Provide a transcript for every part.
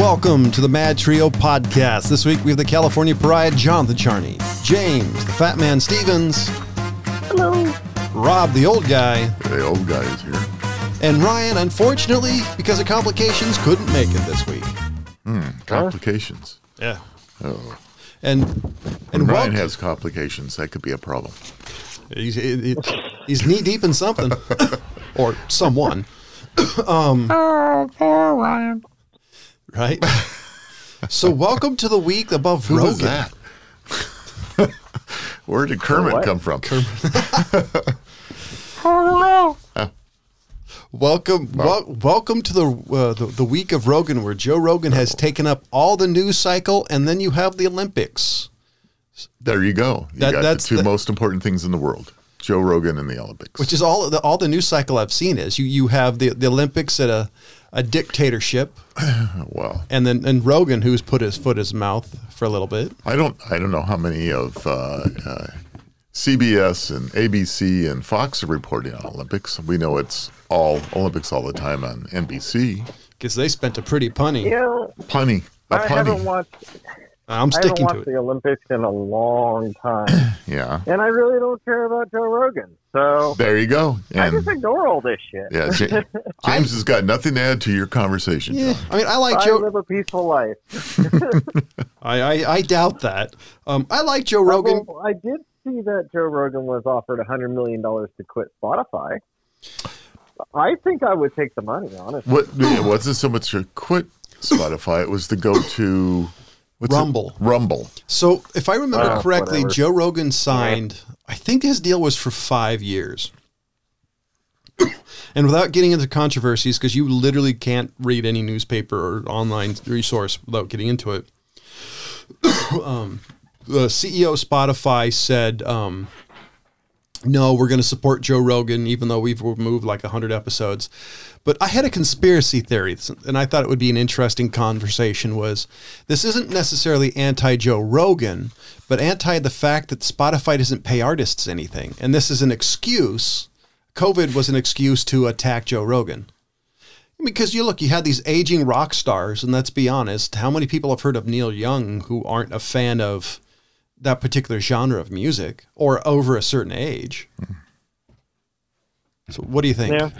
welcome to the Mad Trio podcast. This week we have the California Pariah, Jonathan Charney, James, the Fat Man Stevens, Hello. Rob, the old guy, The old guy is here. and Ryan, unfortunately, because of complications, couldn't make it this week. Complications. Yeah. Oh. And When and Ryan wel- has complications, that could be a problem. he's, he- he's knee deep in something, or someone, Um, Oh, poor Ryan. Right? So welcome to the week above Who Rogan. that? Where did Kermit what? come from? Oh, no. Welcome, wel- welcome to the, uh, the the week of Rogan, where Joe Rogan has taken up all the news cycle, and then you have the Olympics. There you go. You That- got that's the two the- most important things in the world: Joe Rogan and the Olympics. which is all the all the news cycle I've seen is you you have the the Olympics at a a dictatorship, well, and then and Rogan who's put his foot in his mouth for a little bit. I don't. I don't know how many of uh, uh, CBS and ABC and Fox are reporting on Olympics. We know it's all Olympics all the time on NBC. Because they spent a pretty punny. You know, Punny. A I haven't punny. watched. I'm sticking I haven't sticking to watched it. the Olympics in a long time, Yeah. and I really don't care about Joe Rogan. So There you go. I just ignore all this shit. yeah, Ja- James has got nothing to add to your conversation. Yeah, John. I mean, I like I Joe. live a peaceful life. I, I I doubt that. Um, I like Joe Rogan. Although I did see that Joe Rogan was offered a hundred million dollars to quit Spotify. I think I would take the money, honestly. What it wasn't so much to quit Spotify; it was to go to what's it? Rumble. Rumble. So, if I remember Oh, correctly, whatever. Joe Rogan signed. I think his deal was for five years. And without getting into controversies, because you literally can't read any newspaper or online resource without getting into it, um, the CEO of Spotify said, um, "No, we're going to support Joe Rogan, even though we've removed like hundred episodes." But I had a conspiracy theory, and I thought it would be an interesting conversation. Was this isn't necessarily anti Joe Rogan, but anti the fact that Spotify doesn't pay artists anything, and this is an excuse. COVID was an excuse to attack Joe Rogan. Because you look, you had these aging rock stars, and let's be honest, how many people have heard of Neil Young who aren't a fan of that particular genre of music or over a certain age? Hmm. So, what do you think? Yeah.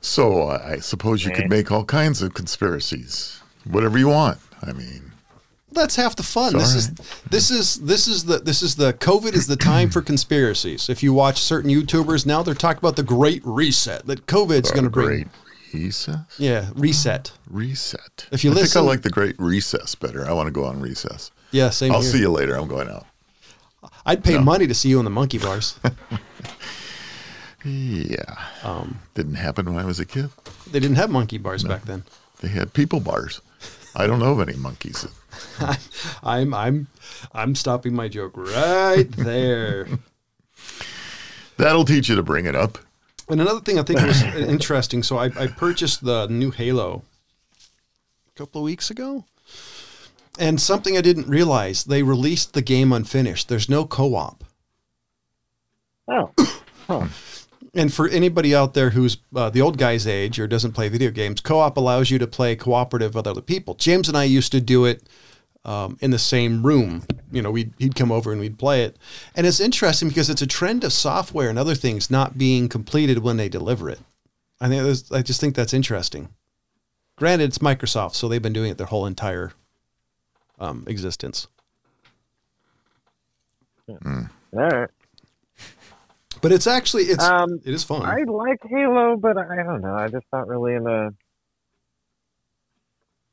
So I I suppose you could make all kinds of conspiracies, whatever you want. I mean, That's half the fun. This is this is this is the this is the COVID is the time for conspiracies. If you watch certain YouTubers now, they're talking about the Great Reset that COVID's going to bring. great recess. Yeah, reset. Reset. If you I listen- think I like the great recess better. I want to go on recess. Yeah, same I'll here. see you later. I'm going out. I'd pay money to see you in the monkey bars. Yeah. Um, Didn't happen when I was a kid. they didn't have monkey bars back then. They had people bars. I don't know of any monkeys. I'm I'm I'm stopping my joke right there. That'll teach you to bring it up. And another thing I think was interesting. So I, I purchased the new Halo a couple of weeks ago, and something I didn't realize: they released the game unfinished. There's no co-op. Oh. Huh. And for anybody out there who's uh, the old guy's age or doesn't play video games, co-op allows you to play cooperative with other people. James and I used to do it um, in the same room. You know, we'd, he'd come over and we'd play it. And it's interesting because it's a trend of software and other things not being completed when they deliver it. I think I just think that's interesting. Granted, it's Microsoft, so they've been doing it their whole entire um, existence. Mm. All right. But it's actually it's Um, it is fun. I like Halo, but I don't know. I just not really in the.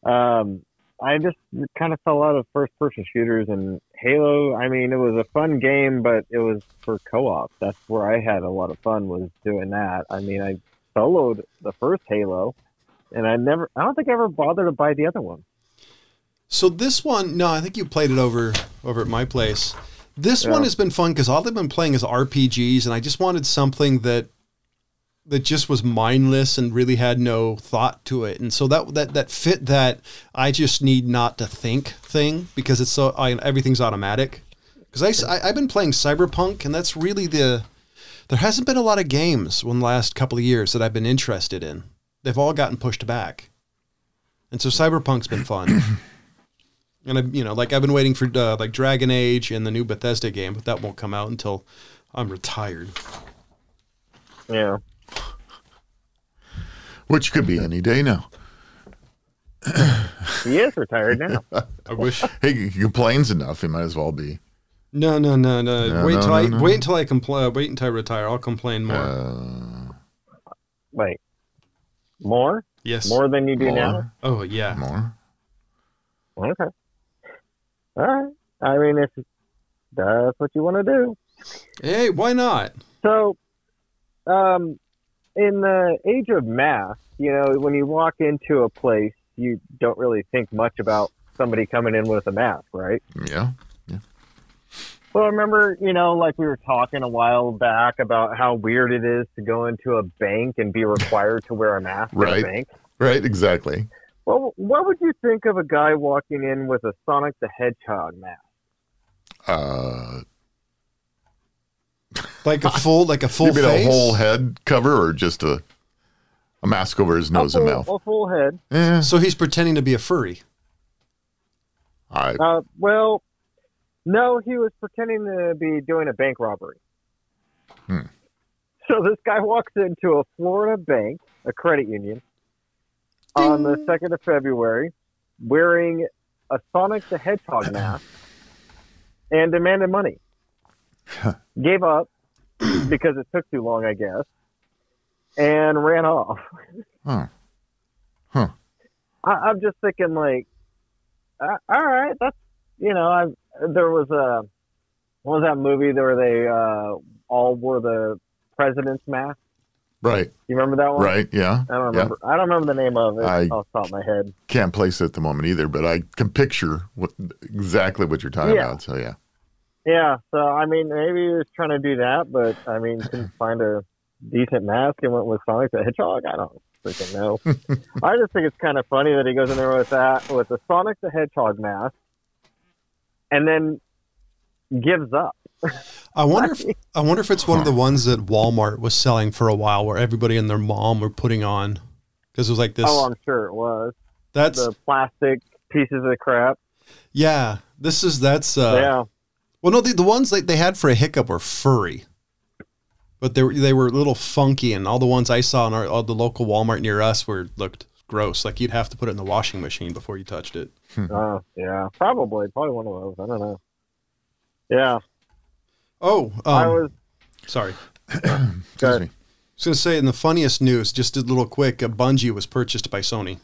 Um, I just kind of fell out of first-person shooters and Halo. I mean, it was a fun game, but it was for co-op. That's where I had a lot of fun was doing that. I mean, I soloed the first Halo, and I never. I don't think I ever bothered to buy the other one. So this one, no, I think you played it over over at my place. This one has been fun because all they've been playing is RPGs, and I just wanted something that that just was mindless and really had no thought to it. And so that that that fit that I just need not to think thing because it's so I, everything's automatic. Because I, I have been playing Cyberpunk, and that's really the there hasn't been a lot of games in the last couple of years that I've been interested in. They've all gotten pushed back. and so Cyberpunk's been fun. and I, you know, like I've been waiting for uh, like Dragon Age and the new Bethesda game, but that won't come out until I'm retired. Yeah. Which could be any day now. He is retired now. I wish. He complains enough. He might as well be. No, no, no, no. No, wait no, till no, I no. wait until I compl- Wait until I retire. I'll complain more. Uh, Wait. More? yes. More than you do now? Oh yeah. more. Okay. All right. I mean, if that's what you want to do. Hey, why not? So, um, in the age of math, you know, when you walk into a place, you don't really think much about somebody coming in with a mask, right? Yeah. Well, I remember, you know, like we were talking a while back about how weird it is to go into a bank and be required to wear a mask Right. in a bank. Right. Exactly. Well, what would you think of a guy walking in with a Sonic the Hedgehog mask? Uh, Like a full, like a full you mean face. a whole head cover or just a a mask over his nose full, and mouth? A full head. Eh, So he's pretending to be a furry. I, Uh, well, no, he was pretending to be doing a bank robbery. Hmm. So this guy walks into a Florida bank, a credit union, on the 2nd of February, wearing a Sonic the Hedgehog mask and demanded money. Gave up because it took too long, I guess, and ran off. huh. I, I'm just thinking, like, uh, all right, that's you know, I there was a what was that movie where they uh, all wore the president's mask? Right. You remember that one? Right. Yeah. I don't remember. I don't remember the name of it I- off the top of my head. Can't place it at the moment either, but I can picture what exactly what you're talking Yeah. about. So yeah. Yeah, so I mean, maybe he was trying to do that, but I mean, couldn't find a decent mask and went with Sonic the Hedgehog. I don't freaking know. I just think it's kind of funny that he goes in there with that with the Sonic the Hedgehog mask, and then gives up. I wonder if I wonder if it's one of the ones that Walmart was selling for a while, where everybody and their mom were putting on, because it was like this. Oh, I'm sure it was that's the plastic pieces of crap. yeah. This is that's uh, yeah, Well, no, the, the ones that they had for a hiccup were furry, but they were they were a little funky, and all the ones I saw in our all the local Walmart near us were looked gross. Like you'd have to put it in the washing machine before you touched it. oh yeah, probably probably one of those. I don't know. Yeah, Oh, um, I was. sorry. Excuse me. I was going to say in the funniest news, just a little quick, uh, Bungie was purchased by Sony.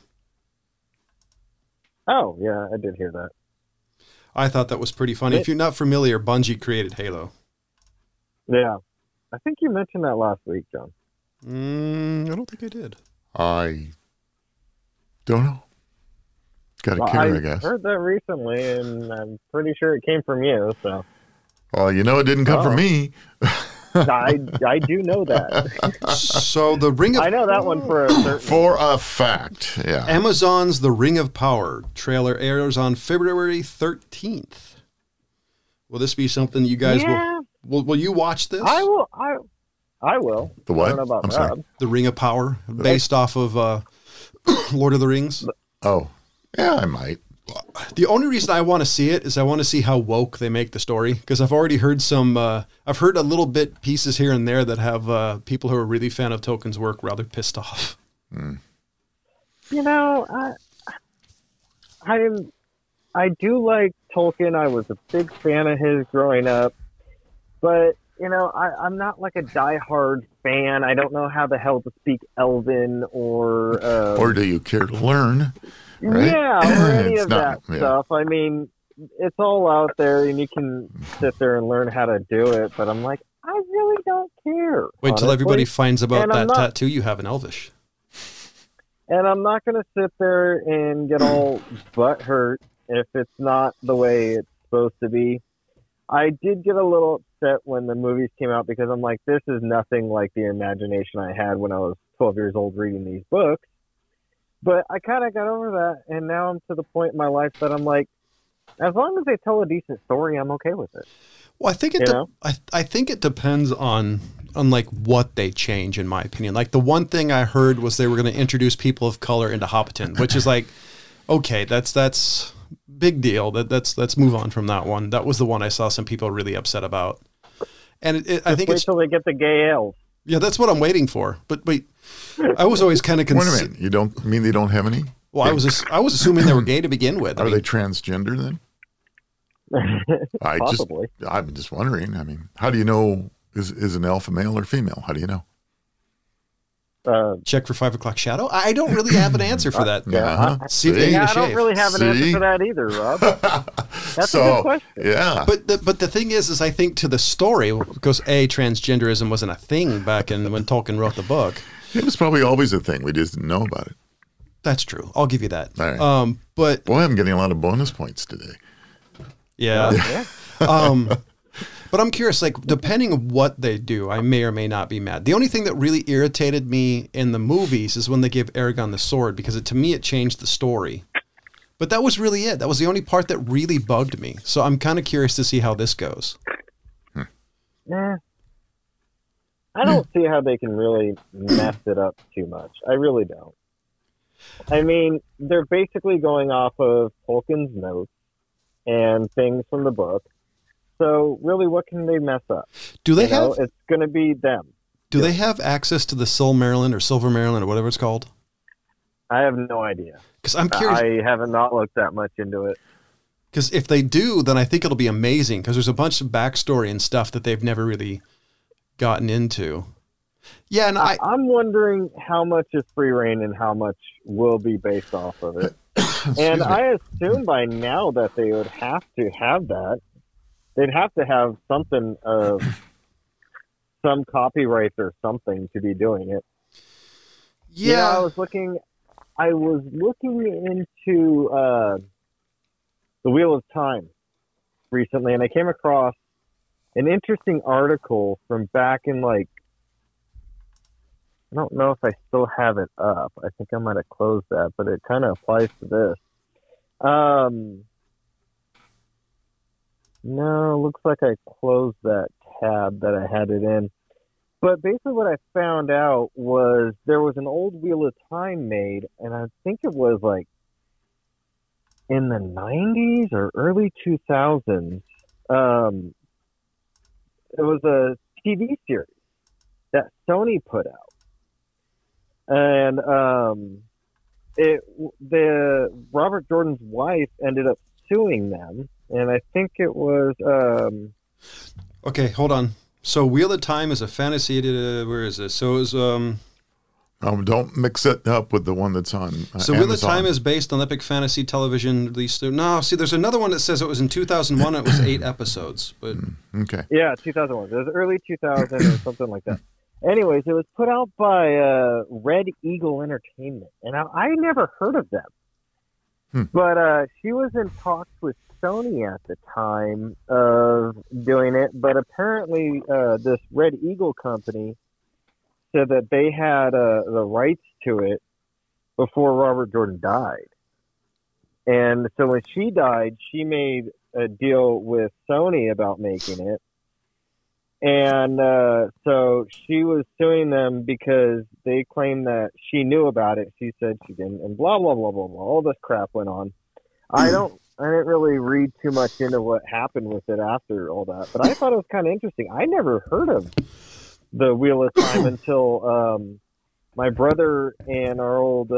Oh yeah, I did hear that. I thought that was pretty funny. If you're not familiar, Bungie created Halo. Yeah, I think you mentioned that last week, John. Mm, I don't think I did. I don't know. Got a Well, kicker, I, I guess. heard that recently, and I'm pretty sure it came from you. So Well, you know, it didn't come Oh. from me. I I do know that. So the Ring of I know that one for a certain. For a fact. Yeah. Amazon's The Ring of Power trailer airs on February 13th. Will this be something you guys yeah, will, will will you watch this? I will. I I will. The I what? don't know about I'm that. sorry. The Ring of Power based off of uh, Lord of the Rings. Oh, yeah, I might. The only reason I want to see it is I want to see how woke they make the story because I've already heard some uh, I've heard a little bit pieces here and there that have uh, people who are really fan of Tolkien's work rather pissed off. You know, I I am. I do like Tolkien. I was a big fan of his growing up, but you know, I, I'm not like a diehard fan. I don't know how the hell to speak Elven or uh, Or do you care to learn? Right? Yeah, or any of not- that yeah. stuff. I mean, it's all out there, and you can sit there and learn how to do it. But I'm like, I really don't care. Wait till honestly. everybody finds about And that not- tattoo you have in Elvish. And I'm not going to sit there and get all butt hurt if it's not the way it's supposed to be. I did get a little upset when the movies came out because I'm like, this is nothing like the imagination I had when I was 12 years old reading these books. But I kind of got over that, and now I'm to the point in my life that I'm like, as long as they tell a decent story, I'm okay with it. Well, I think it. De- I I think it depends on on like what they change. In my opinion, like the one thing I heard was they were going to introduce people of color into Hobbiton, which is like Okay, that's that's big deal. That that's let's move on from that one. That was the one I saw some people really upset about. And it, it, I think Wait it's till they get the gay elves. Yeah, that's what I'm waiting for. But wait, I was always kind of concerned. Wait a concerned. minute. You don't mean they don't have any? Well, I was I was assuming they were gay to begin with. I Are mean, they transgender then? I Possibly. just I'm just wondering. I mean, how do you know is is an alpha male or female? How do you know? Uh, check for five o'clock shadow. I don't really have an answer for that. Yeah, Uh-huh. See if See? need yeah, a I don't really have an See? answer for that either, Rob. That's so, a good question. Yeah. But the, but the thing is, is I think to the story because a transgenderism wasn't a thing back in when Tolkien wrote the book. it was probably always a thing. We just didn't know about it. That's true. I'll give you that. All right. Um, but Boy, I'm getting a lot of bonus points today. yeah. Yeah. um, but I'm curious, like, depending on what they do, I may or may not be mad. The only thing that really irritated me in the movies is when they give Aragorn the sword, because it, to me it changed the story. But that was really it. That was the only part that really bugged me. So I'm kind of curious to see how this goes. Hmm. Nah. I don't see how they can really mess it up too much. I really don't. I mean, they're basically going off of Tolkien's notes and things from the book. So really, what can they mess up? Do they You know, have it's going to be them. do they have access to the Sil Maryland or Silver Maryland or whatever it's called? I have no idea. Because I'm curious. I haven't not looked that much into it. Because if they do, then I think it'll be amazing. Because there's a bunch of backstory and stuff that they've never really gotten into. Yeah, and I, I'm wondering how much is free reign and how much will be based off of it. and me. I assume by now that they would have to have that. They'd have to have something of some copyrights or something to be doing it. You know, I was looking. I was looking into uh, the Wheel of Time recently, and I came across an interesting article from back in like. I don't know if I still have it up. I think I might have closed that, but it kind of applies to this. Um, no, looks like I closed that tab that I had it in. But basically, what I found out was there was an old Wheel of Time made, and I think it was like in the 90s or early 2000s. Um, it was a TV series that Sony put out, and um, it the Robert Jordan's wife ended up suing them, and I think it was um, okay, hold on. So Wheel of Time is a fantasy. Uh, where is this? So it was, um, Um, don't mix it up with the one that's on. Uh, so Wheel of Time is based on epic fantasy television released. No, see, there's another one that says it was in 2001. It was eight episodes, but okay. Yeah, 2001. It was early 2000 or something like that. Anyways, it was put out by uh, Red Eagle Entertainment, and I, I never heard of them. Hmm. But uh, she was in talks with Sony at the time of doing it, but apparently uh, this Red Eagle company said that they had uh, the rights to it before Robert Jordan died. And so when she died, she made a deal with Sony about making it. And uh, so she was suing them because they claimed that she knew about it. She said she didn't, and blah blah blah blah blah. All this crap went on. I don't. I didn't really read too much into what happened with it after all that, but I thought it was kind of interesting. I never heard of the Wheel of Time until um, my brother and our old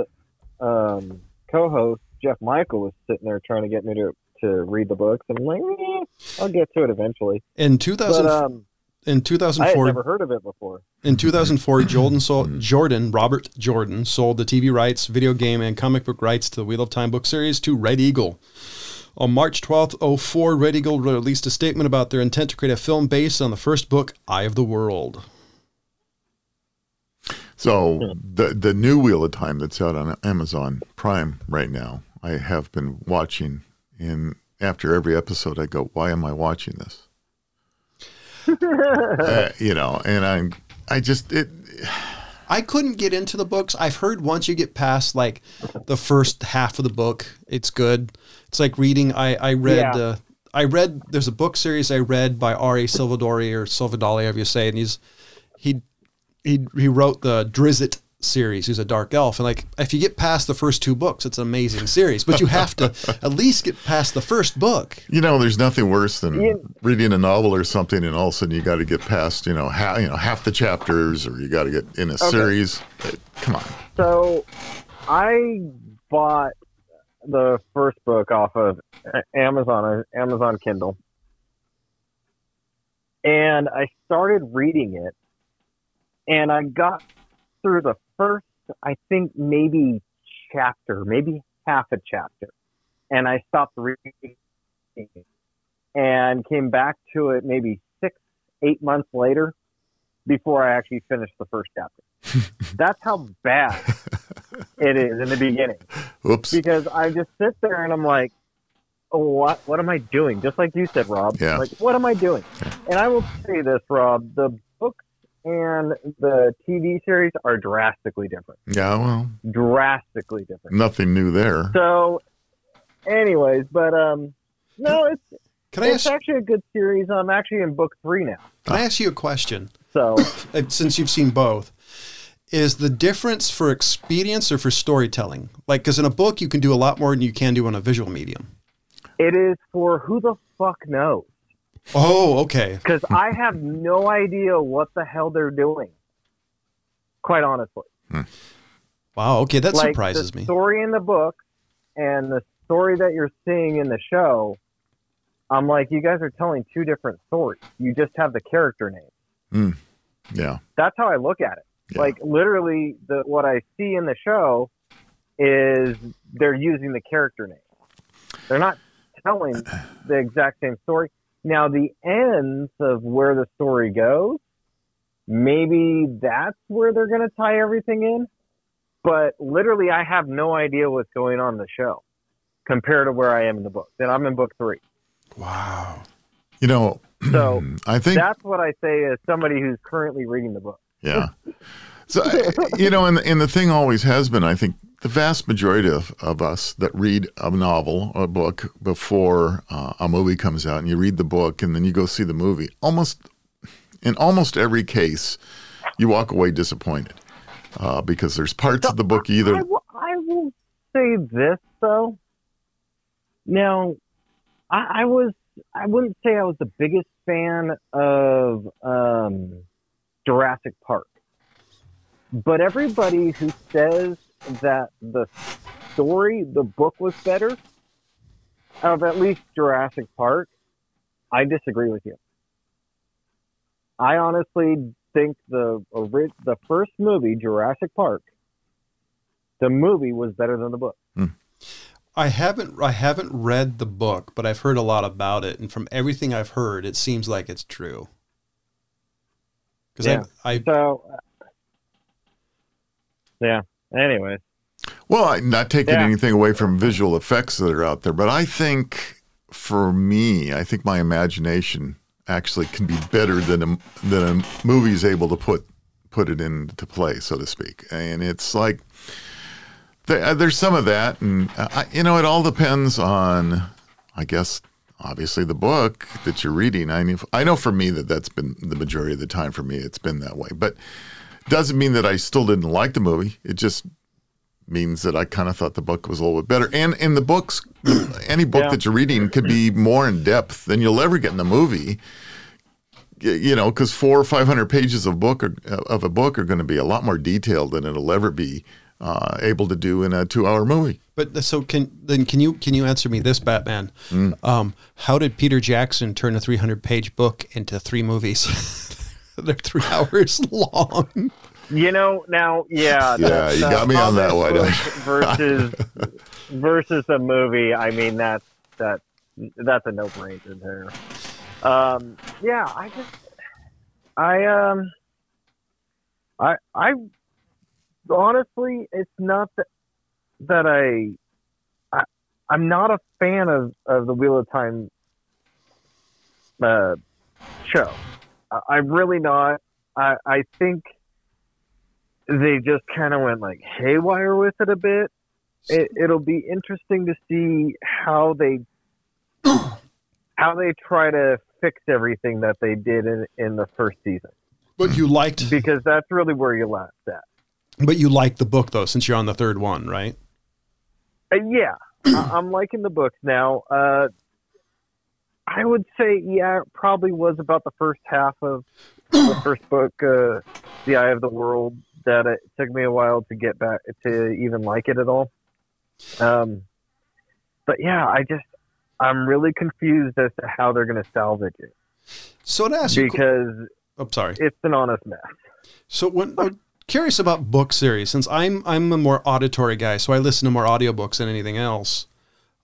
um, co-host Jeff Michael was sitting there trying to get me to to read the books. And I'm like, eh, I'll get to it eventually. in 2000, But um, in 2004 I had 2004, never heard of it before. In 2004, Jordan sold, mm-hmm. Jordan, Robert Jordan, sold the TV rights, video game, and comic book rights to the Wheel of Time book series to Red Eagle. On March 12th, 04, Red Eagle released a statement about their intent to create a film based on the first book, Eye of the World. So the the new Wheel of Time that's out on Amazon Prime right now, I have been watching, and after every episode, I go, "Why am I watching this?" uh, you know, and I'm I just it. I couldn't get into the books. I've heard once you get past like the first half of the book, it's good. It's like reading. I I read. Yeah. Uh, I read. There's a book series I read by R. A. Silvadori or Silvadoli, however you say, it, and he's he he he wrote the Drizzt series, who's a dark elf, and like if you get past the first two books, it's an amazing series. But you have to at least get past the first book. You know, there's nothing worse than Yeah. reading a novel or something, and all of a sudden you got to get past, you know, half, you know, half the chapters, or you got to get in a series. Uh, come on. So I bought the first book off of Amazon, Amazon Kindle. And I started reading it. And I got through the first, I think, maybe chapter, maybe half a chapter. And I stopped reading and came back to it maybe six, eight months later before I actually finished the first chapter. That's how bad it is in the beginning Oops. because I just sit there and I'm like, oh, what what am I doing? Just like you said, Rob. Yeah. Like, what am I doing? And I will say this, Rob: the books and the TV series are drastically different. Yeah, well, Drastically different. nothing new there. So, anyways, but um, no, it's Can I it's ask? actually a good series. I'm actually in book three now. Can I ask you a question? So Since you've seen both, is the difference for expedience or for storytelling? Like, because in a book you can do a lot more than you can do on a visual medium. it is for who the fuck knows. Oh, okay. because I have no idea what the hell they're doing. Quite honestly, hmm. Wow. Okay, that like surprises the me. story in the book and the story that you're seeing in the show. I'm like, you guys are telling two different stories. You just have the character names. Hmm. Yeah. That's how I look at it. Yeah. Like literally, the what I see in the show is they're using the character name. They're not telling the exact same story. Now, the ends of where the story goes, maybe that's where they're going to tie everything in. But literally, I have no idea what's going on in the show compared to where I am in the book. And I'm in book three. Wow. You know, So I think that's what I say as somebody who's currently reading the book. Yeah. So you know, and and the thing always has been, I think, the vast majority of, of us that read a novel or a book before uh, a movie comes out, and you read the book, and then you go see the movie. Almost in almost every case, you walk away disappointed uh, because there's parts of the book either I will say this though. Now, I, I was I wouldn't say I was the biggest fan of um, Jurassic Park, but everybody who says that the story, the book was better of at least Jurassic Park, I disagree with you. I honestly think the the first movie, Jurassic Park, the movie was better than the book. I haven't I haven't read the book, but I've heard a lot about it, and from everything I've heard, it seems like it's true. Because Yeah. I, I So, uh, yeah. Anyways, Well, I'm not taking Yeah. anything away from visual effects that are out there, but I think for me, I think my imagination actually can be better than a, than a movie is able to put put it into play, so to speak. And it's like there, uh, there's some of that, and uh, I, you know, it all depends on, I guess, obviously the book that you're reading. I mean, I know for me that that's been the majority of the time for me. It's been that way, but doesn't mean that I still didn't like the movie. It just means that I kind of thought the book was a little bit better. And in the books, any book Yeah. that you're reading could be more in depth than you'll ever get in the movie. You know, because four or five hundred pages of book are, of a book are going to be a lot more detailed than it'll ever be uh, able to do in a two-hour movie. but so can then can you can you answer me this, Batman? Mm. Um, how did Peter Jackson turn a 300 page book into three movies? They're three hours long. you know now, yeah. Yeah, you got me on that one. versus versus a movie. I mean, that's that that's a no brainer there. Um, yeah, I just I um I I honestly, it's not that that I, I I'm not a fan of of the Wheel of Time uh, show. I'm really not. I I think they just kind of went like haywire with it a bit. It, it'll be interesting to see how they how they try to fix everything that they did in in the first season But you liked because that's really where you left at. But you like the book though, since you're on the third one, right? Uh, yeah, I- I'm liking the books now. Uh, I would say, yeah, it probably was about the first half of the first book, uh, The Eye of the World, that it took me a while to get back to even like it at all. Um, but yeah, I just I'm really confused as to how they're going to salvage it So to ask you, because I'm sorry. it's an honest mess. So when I'm curious about book series, since I'm I'm a more auditory guy, so I listen to more audiobooks than anything else.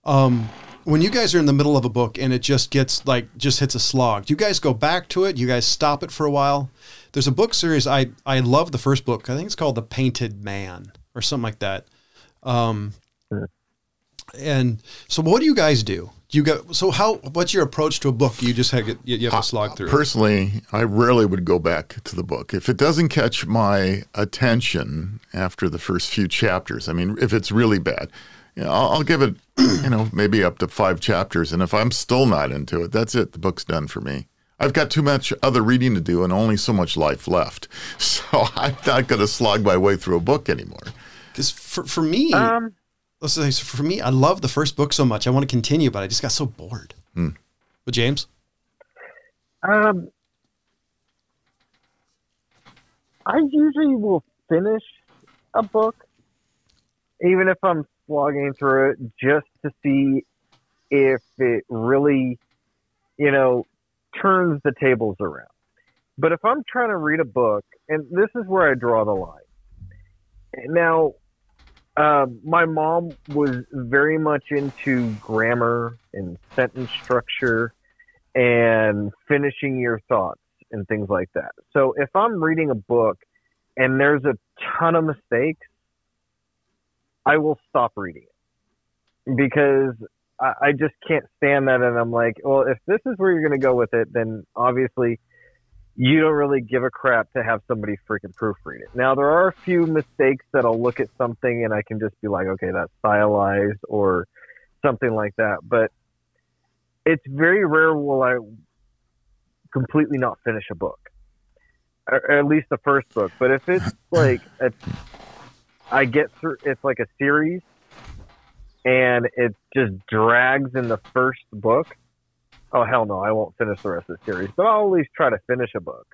Um, when you guys are in the middle of a book and it just gets like just hits a slog, do you guys go back to it? Do you guys stop it for a while? There's a book series I I love the first book. I think it's called The Painted Man or something like that. Um, and so what do you guys do? Do you go so how what's your approach to a book? You just have, you have to slog through. Personally, I rarely would go back to the book. If it doesn't catch my attention after the first few chapters, I mean, if it's really bad, you know, I'll, I'll give it, you know, maybe up to five chapters. And if I'm still not into it, that's it. The book's done for me. I've got too much other reading to do and only so much life left. So I'm not going to slog my way through a book anymore. Because for, for me, Um, let's say so for me, I love the first book so much. I want to continue, but I just got so bored. But James, Um, I usually will finish a book, even if I'm slogging through it, just to see if it really, you know, turns the tables around. But if I'm trying to read a book, and this is where I draw the line. Now, um, my mom was very much into grammar and sentence structure and finishing your thoughts and things like that. So if I'm reading a book and there's a ton of mistakes, I will stop reading it because I, I just can't stand that. And I'm like, well, if this is where you're going to go with it, then obviously you don't really give a crap to have somebody freaking proofread it. Now, there are a few mistakes that I'll look at something and I can just be like, okay, that's stylized or something like that. But it's very rare will I completely not finish a book, or at least the first book. But if it's like a, I get through, it's like a series, and it just drags in the first book. Oh hell no, I won't finish the rest of the series, but I'll at least try to finish a book.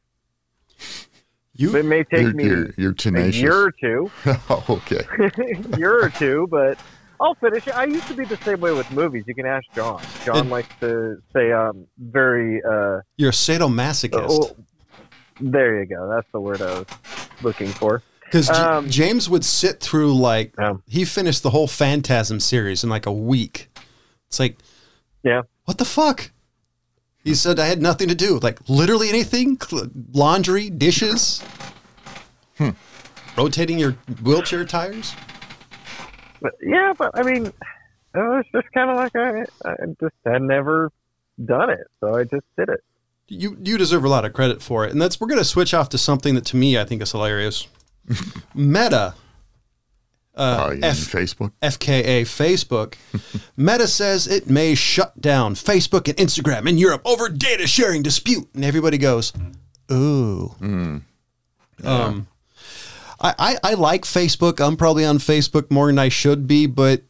you It may take You're, me you're, you're a tenacious. year or two, oh, okay. year or two, but I'll finish it. I used to be the same way with movies. You can ask John. John And- likes to say um very uh you're a sadomasochist. oh, there you go. That's the word I was looking for. Because um, James would sit through like Um, he finished the whole Phantasm series in like a week. It's like, Yeah. what the fuck? He said I had nothing to do, like literally anything, Cl- laundry, dishes, Hmm. rotating your wheelchair tires. But yeah, but I mean, it was just kind of like I, I just had never done it, so I just did it. You you deserve a lot of credit for it, and that's we're gonna switch off to something that to me I think is hilarious. Meta. Uh, Uh, F- Facebook? FKA Facebook. Meta says it may shut down Facebook and Instagram in Europe over data sharing dispute. And everybody goes, ooh. Um, I, I, I like Facebook. I'm probably on Facebook more than I should be, but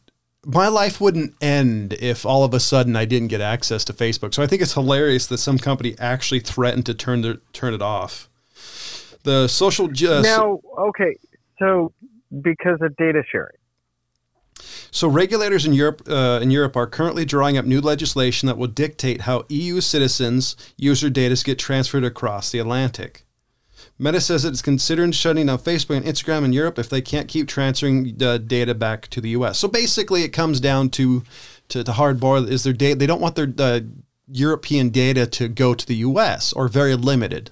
my life wouldn't end if all of a sudden I didn't get access to Facebook. So I think it's hilarious that some company actually threatened to turn their, turn it off. The social ju- now, okay, so because of data sharing, So regulators in Europe uh, in Europe are currently drawing up new legislation that will dictate how EU citizens' user data get transferred across the Atlantic. Meta says it's considering shutting down Facebook and Instagram in Europe if they can't keep transferring uh, data back to the U.S. So basically, it comes down to to, to hardball is their data. They don't want their uh, European data to go to the U.S. or very limited.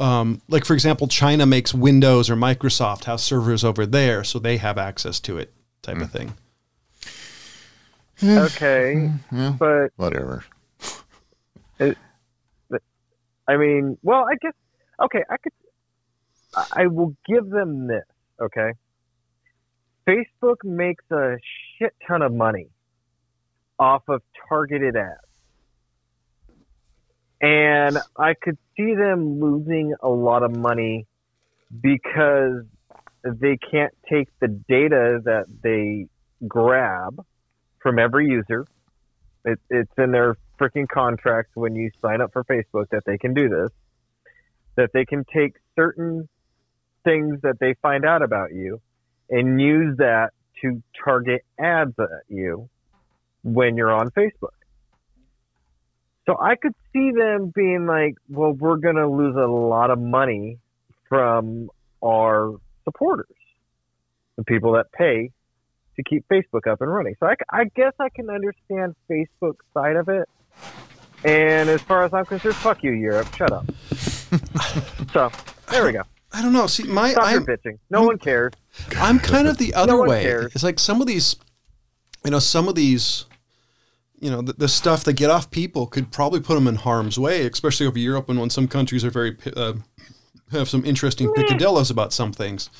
Um, like for example, China makes Windows or Microsoft have servers over there, so they have access to it, type of hmm. thing. Eh. okay, hmm, Yeah, but whatever. I mean, well, I guess okay, I could I- I will give them this, okay? Facebook makes a shit ton of money off of targeted ads. And I could see them losing a lot of money because they can't take the data that they grab from every user. It, it's in their freaking contracts when you sign up for Facebook that they can do this. That they can take certain things that they find out about you and use that to target ads at you when you're on Facebook. So I could see them being like, well, we're going to lose a lot of money from our supporters, the people that pay to keep Facebook up and running. So I, I guess I can understand Facebook's side of it. And as far as I'm concerned, fuck you, Europe. Shut up. so there we go. I don't know. See, my Stop your I'm, bitching. No one cares. I'm kind of the other one way. cares. It's like some of these, you know, some of these, you know, the, the stuff that get off people could probably put them in harm's way, especially over Europe and when some countries are very uh, have some interesting picadillos about some things.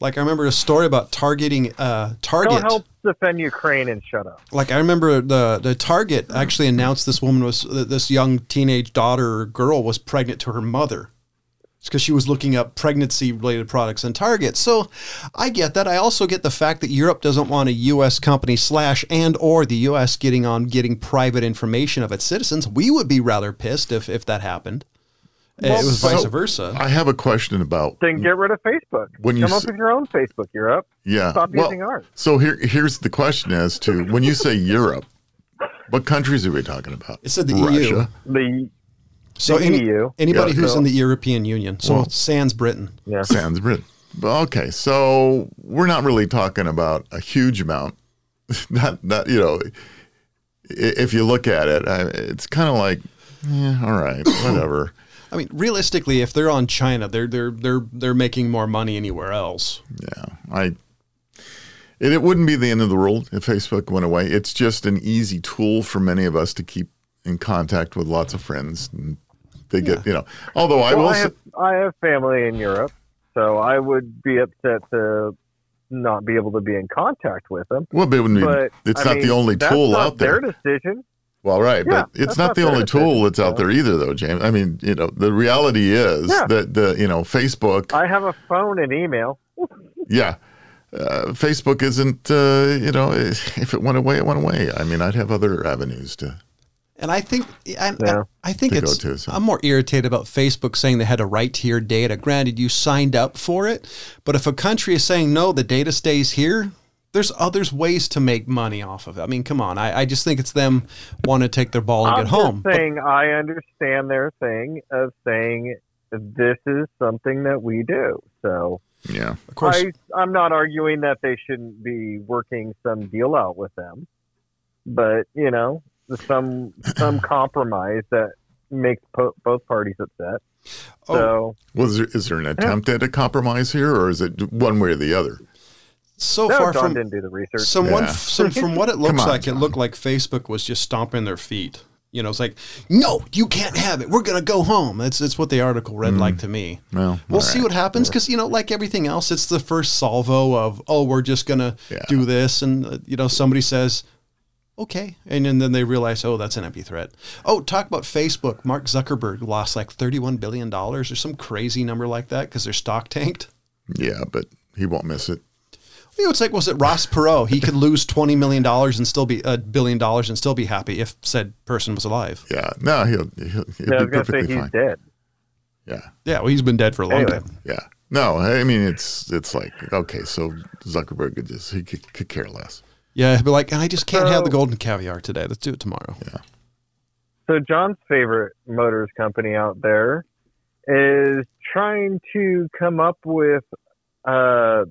Like I remember a story about targeting uh, Target. Don't help defend Ukraine and shut up. like I remember the the Target actually announced this woman was this young teenage daughter or girl was pregnant to her mother. It's because she was looking up pregnancy related products on Target. So I get that. I also get the fact that Europe doesn't want a U.S. company slash and or the U.S. getting on getting private information of its citizens. We would be rather pissed if if that happened. it was so- vice versa. I have a question about Then get rid of Facebook. When you Come s- up with your own Facebook, Europe. yeah. Stop well, using ours. So here here's the question as to when you say Europe, what countries are we talking about? It said the E EU. Russia. The So the any, EU. anybody Yeah. who's So- in the European Union, so Well- sans Britain. yeah. Sans Britain. Okay, so we're not really talking about a huge amount. not not you know, if you look at it, I, it's kind of like, yeah, all right, whatever. I mean, realistically, if they're on China, they're they're they're they're making more money anywhere else. Yeah, I. It, it wouldn't be the end of the world if Facebook went away. It's just an easy tool for many of us to keep in contact with lots of friends. And they get, you know. Although I Well, will I say, have I have family in Europe, so I would be upset to not be able to be in contact with them. well, but it wouldn't But it's I not mean, the only tool out there. Their decision. Well, right, Yeah, but it's not not the only tool that's out there either, though, James. I mean, you know, the reality is Yeah. that the you know Facebook, I have a phone and email. yeah, uh, Facebook isn't uh, you know if it went away, it went away. I mean, I'd have other avenues to. And I think, and Yeah. I, I think it's to, so. I'm more irritated about Facebook saying they had a right to your data. Granted, you signed up for it, but if a country is saying no, the data stays here. There's others ways to make money off of it. I mean, come on. I, I just think it's them want to take their ball and I'm get home. just saying I understand their thing of saying this is something that we do. So Yeah, Of course, I, I'm not arguing that they shouldn't be working some deal out with them, but you know, some some compromise that makes po- both parties upset. Oh. So was there, is there an attempt at a compromise here, or is it one way or the other? so no, far John from didn't do the research. Someone, Yeah. some, from what it looks on, like, it looked like Facebook was just stomping their feet. You know, it's like, no, you can't have it. We're gonna go home. That's that's what the article read like to me. Well, We'll see right. what happens because you know, like everything else, it's the first salvo of oh, we're just gonna Yeah. do this, and uh, you know, somebody says. Okay, and, then then they realize, oh, that's an empty threat. Oh, talk about Facebook. Mark Zuckerberg lost like thirty-one billion dollars or some crazy number like that because their stock tanked. Yeah, but he won't miss it. You know, it's like was it Ross Perot? He could lose twenty million dollars and still be a billion dollars and still be happy if said person was alive. Yeah, no, he'll he'll, he'll Yeah, I be was gonna say perfectly he's fine. dead. Yeah, Yeah, well, he's been dead for a long Anyway. time. yeah. No, I mean it's it's like okay, so Zuckerberg could just he could, could care less. Yeah, he'd be like, I just can't have the golden caviar today. Let's do it tomorrow. Yeah. So John's favorite motors company out there is trying to come up with uh,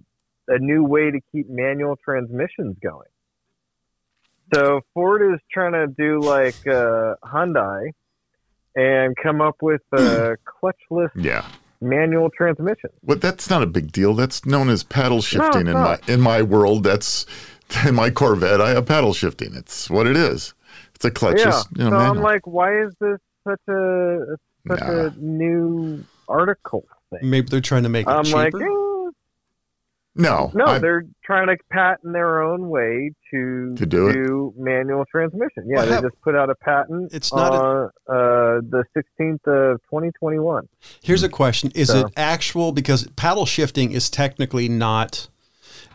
a new way to keep manual transmissions going. So Ford is trying to do like uh, Hyundai and come up with a clutchless Yeah, manual transmission. but that's not a big deal. That's known as paddle shifting it's in not. my in my world. That's in my Corvette. I have paddle shifting. It's what it is. It's a clutch. yeah. you know, so I'm like, why is this such a such Nah. a new article thing? Maybe they're trying to make it I'm like, cheaper. eh, No, No, I- they're trying to patent their own way to To do it? manual transmission. Yeah, Well, they have- just put out a patent It's not a- on uh, the 16th of 2021. Here's a question: Is So- it actual? Because paddle shifting is technically not.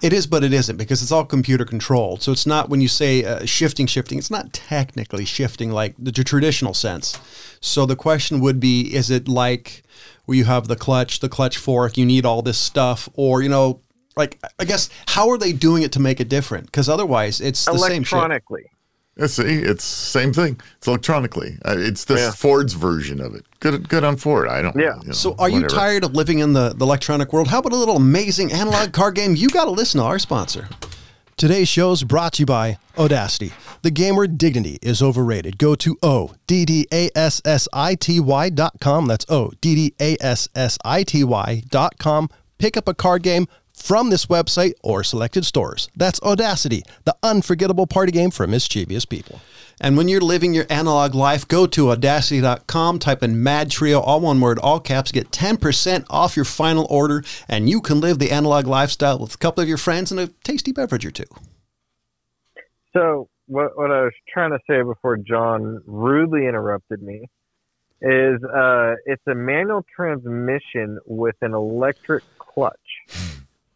It is, but it isn't because it's all computer controlled. So it's not when you say uh, shifting, shifting. It's not technically shifting like the traditional sense. So the question would be: Is it like where you have the clutch, the clutch fork? You need all this stuff, or you know, like I guess how are they doing it to make it different? Because otherwise, it's the same shit. Electronically. Yeah, see, it's same thing. It's electronically. Uh, it's this Yeah. Ford's version of it. Good, good on Ford. I don't. Yeah. you know, So, are you tired of living in the, the electronic world? How about a little amazing analog card game? You got to listen to our sponsor. Today's show is brought to you by Oddassity. The game where dignity is overrated. Go to O D D A S S I T Y dot com. That's O D D A S S I T Y dot com. Pick up a card game from this website or selected stores. That's Oddassity, the unforgettable party game for mischievous people. And when you're living your analog life, go to oddassity.com, type in Mad Trio, all one word, all caps, get 10% off your final order, and you can live the analog lifestyle with a couple of your friends and a tasty beverage or two. So what what I was trying to say before John rudely interrupted me is uh, it's a manual transmission with an electric clutch.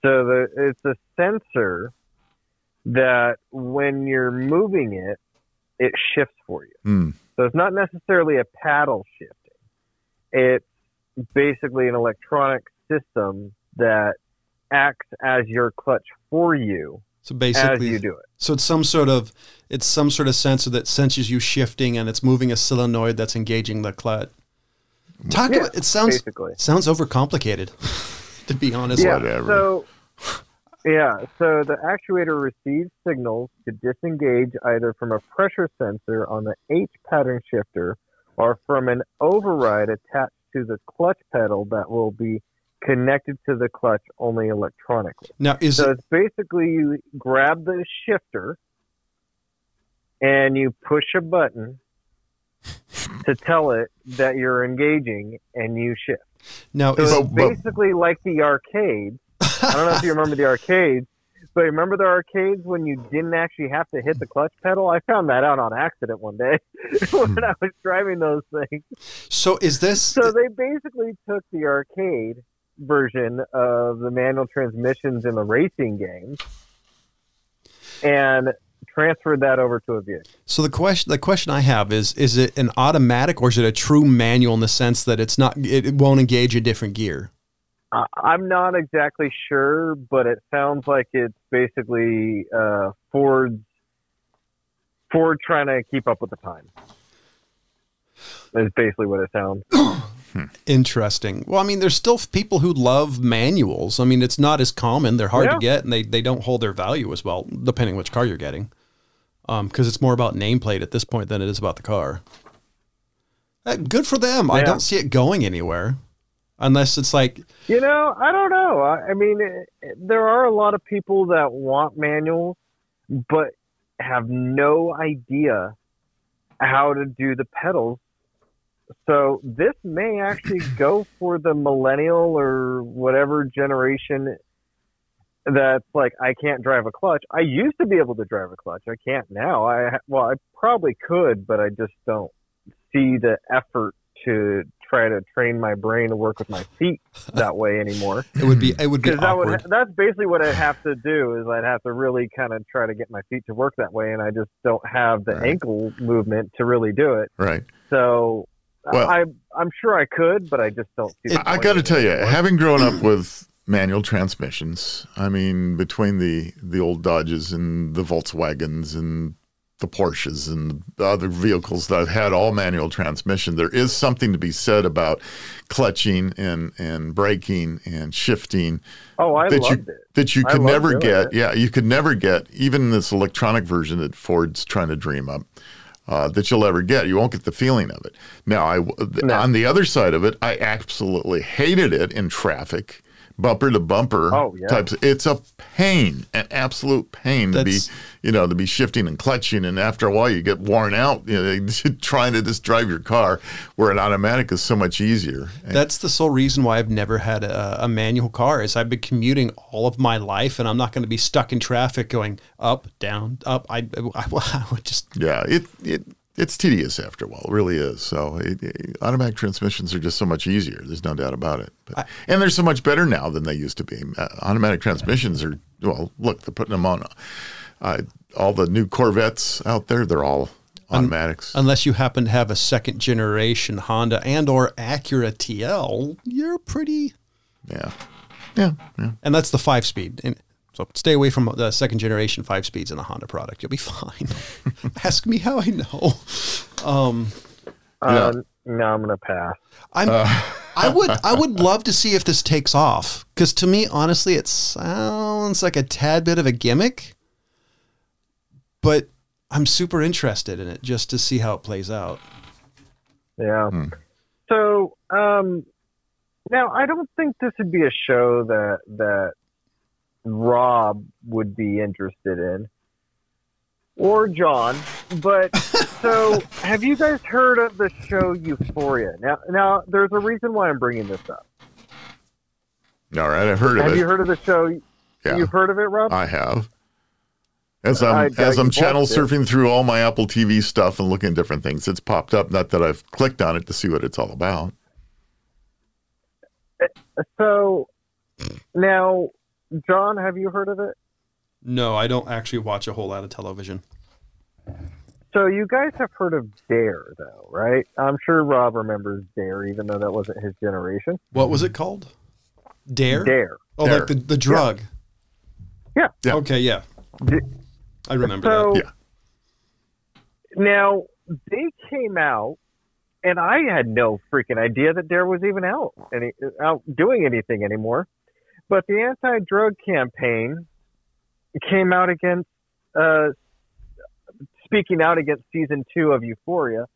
So the it's a sensor that when you're moving it, it shifts for you. Hmm. So it's not necessarily a paddle shifting. It's basically an electronic system that acts as your clutch for you So as basically, you do it. so it's some sort of it's some sort of sensor that senses you shifting and it's moving a solenoid that's engaging the clutch. Talk Yeah, about it sounds basically. it sounds overcomplicated, to be honest. Yeah. Whatever. So, yeah. So the actuator receives signals to disengage either from a pressure sensor on the H pattern shifter or from an override attached to the clutch pedal that will be connected to the clutch only electronically. Now is So it, it's basically you grab the shifter and you push a button to tell it that you're engaging and you shift. Now So is it's But- basically like the arcade. I don't know if you remember the arcades, but remember the arcades when you didn't actually have to hit the clutch pedal? I found that out on accident one day when hmm. I was driving those things. so is this So they basically took the arcade version of the manual transmissions in the racing games and transferred that over to a vehicle. So the question the question I have is is it an automatic or is it a true manual in the sense that it's not it, won't engage a different gear? I- I'm not exactly sure, but it sounds like it's basically uh, Ford's Ford trying to keep up with the time. Is basically what it sounds. Interesting. Well, I mean, there's still people who love manuals. I mean, it's not as common. They're hard Yeah. to get, and they, they don't hold their value as well, depending which car you're getting. Because it's more about nameplate at this point than it is about the car. Uh, good for them. I don't see it going anywhere, unless it's like You know, I don't know. I, I mean, it, it- there are a lot of people that want manuals, but have no idea how to do the pedals. So this may actually go for the millennial or whatever generation that's like I can't drive a clutch. I used to be able to drive a clutch. I can't now. I well, I probably could, but I just don't see the effort to try to train my brain to work with my feet that way anymore. it would be it would be that would that's basically what I'd have to do is I'd have to really kind of try to get my feet to work that way, and I just don't have the Right. ankle movement to really do it. Right. So Well- I I'm sure I could, but I just don't see. the I, I got to tell you, having grown up with manual transmissions, I mean, between the the old Dodges and the Volkswagens and the Porsches and the other vehicles that had all manual transmission, there is something to be said about clutching and and braking and shifting oh, I that loved you it. that you could never get. it. Yeah, you could never get even this electronic version that Ford's trying to dream up. Uh, that you'll ever get. You won't get the feeling of it. Now, I No. on the other side of it, I absolutely hated it in traffic bumper to bumper Oh, yeah. types. It's a pain, an absolute pain to be, you know, to be shifting and clutching, and after a while you get worn out, you know, trying to just drive your car. Where an automatic is so much easier. That's the sole reason why I've never had a, a manual car. Is I've been commuting all of my life, and I'm not going to be stuck in traffic going up, down, up. I, I, I would just yeah, it it it's tedious after a while. It really is. So it, it- automatic transmissions are just so much easier. There's no doubt about it. But, and they're so much better now than they used to be. Uh, automatic transmissions are well. Look, they're putting them on. Uh, all the new Corvettes out there, they're all automatics. unless you happen to have a second generation Honda and or Acura TL, you're pretty. yeah, yeah, yeah. And that's the five speed. And so stay away from the second generation five speeds in the Honda product. You'll be fine. Ask me how I know. Um, Yeah. Um, no, I'm gonna pass. I'm. I would. I would love to see if this takes off because to me, honestly, it sounds like a tad bit of a gimmick. But I'm super interested in it just to see how it plays out. Yeah. Hmm. So, um, now I don't think this would be a show that that Rob would be interested in, or John. But so, have you guys heard of the show Euphoria? Now, now there's a reason why I'm bringing this up. All right, I've heard of Have it. Have you heard of the show? yeah, You've heard of it, Rob? I have. As I'm as I'm channel watched it. surfing through all my Apple TV stuff and looking at different things, it's popped up. Not that I've clicked on it to see what it's all about. so, now, John, have you heard of it? No, I don't actually watch a whole lot of television. So you guys have heard of Dare, though, right? I'm sure Rob remembers Dare, even though that wasn't his generation. What was it called? Dare. Dare. Oh, Dare. like the the drug. Yeah. Yeah. Okay. Yeah. D- I remember So that. Yeah. now they came out, and I had no freaking idea that Dare was even out any out doing anything anymore. But the anti-drug campaign came out against, uh, speaking out against season two of Euphoria,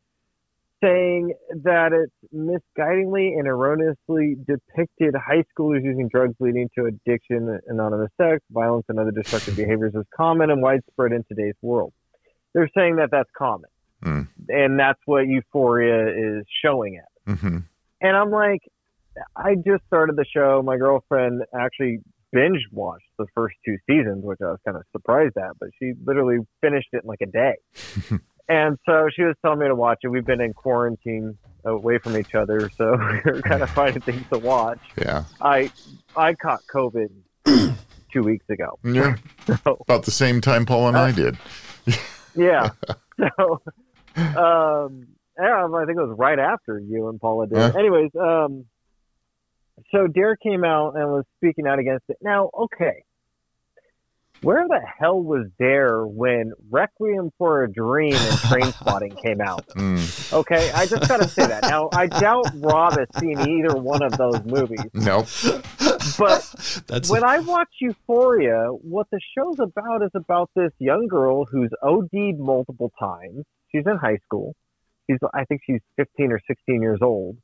saying that it misguidingly and erroneously depicted high schoolers using drugs leading to addiction, anonymous sex, violence, and other destructive behaviors as common and widespread in today's world. They're saying that that's common, Hmm. and that's what Euphoria is showing at. hmm And I'm like, I just started the show. My girlfriend actually binge watched the first two seasons, which I was kind of surprised at, but she literally finished it in like a day. and so she was telling me to watch it. We've been in quarantine away from each other, so we're kind of finding things to watch. Yeah. I I caught COVID two weeks ago. Yeah. So About the same time Paul and I did. yeah. So um yeah, I think it was right after you and Paula did. Huh? Anyways, um so Dare came out and was speaking out against it. Now, okay. Where the hell was Dare when Requiem for a Dream and Train Spotting came out? Mm. Okay, I just gotta say that. Now I doubt Rob has seen either one of those movies. Nope. But That's when I watch Euphoria, what the show's about is about this young girl who's OD'd multiple times. She's in high school. She's, I think she's 15 or 16 years old.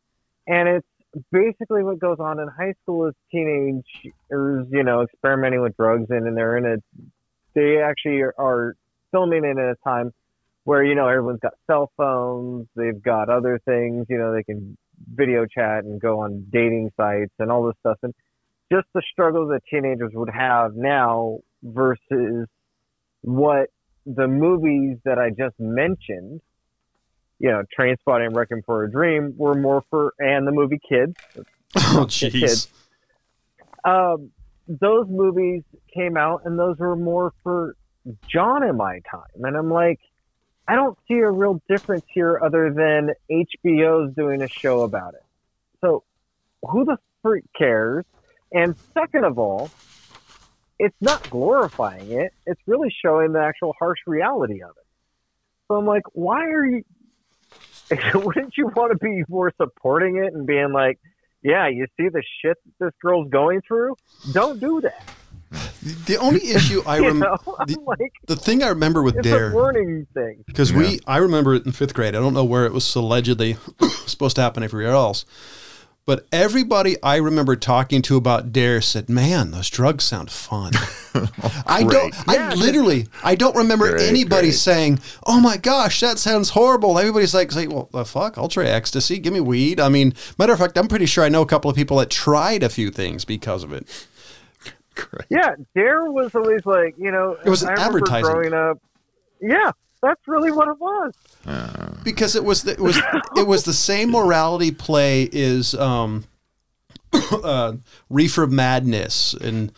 And it's basically what goes on in high school is teenagers, you know, experimenting with drugs and, and they're in a, they actually are, are filming it in a time where, you know, everyone's got cell phones, they've got other things, you know, they can video chat and go on dating sites and all this stuff. And just the struggles that teenagers would have now versus what the movies that I just mentioned, you know, Trainspotting and Requiem for a Dream were more for, and the movie Kids. oh jeez. Um, those movies came out and those were more for John and my time. And I'm like, I don't see a real difference here other than HBO's doing a show about it. So who the freak cares? And second of all, it's not glorifying it. It's really showing the actual harsh reality of it. So I'm like, why are you? Wouldn't you want to be more supporting it and being like, yeah, you see the shit that this girl's going through? Don't do that. The only issue I You remember, know, the, like, the thing I remember with Dare, a warning thing. because we, I remember it in fifth grade. I don't know where it was allegedly supposed to happen everywhere else, But everybody I remember talking to about Dare said, "Man, those drugs sound fun." I don't. I literally, I don't remember Great, anybody great. saying, "Oh my gosh, that sounds horrible." Everybody's like, say, "Well, the fuck, I'll try ecstasy. Give me weed." I mean, matter of fact, I'm pretty sure I know a couple of people that tried a few things because of it. Great. Yeah, Dare was always like, you know, It was an I advertising. growing up. Yeah, that's really what it was. because it was the, it was it was the same morality play is um, uh, Reefer Madness and.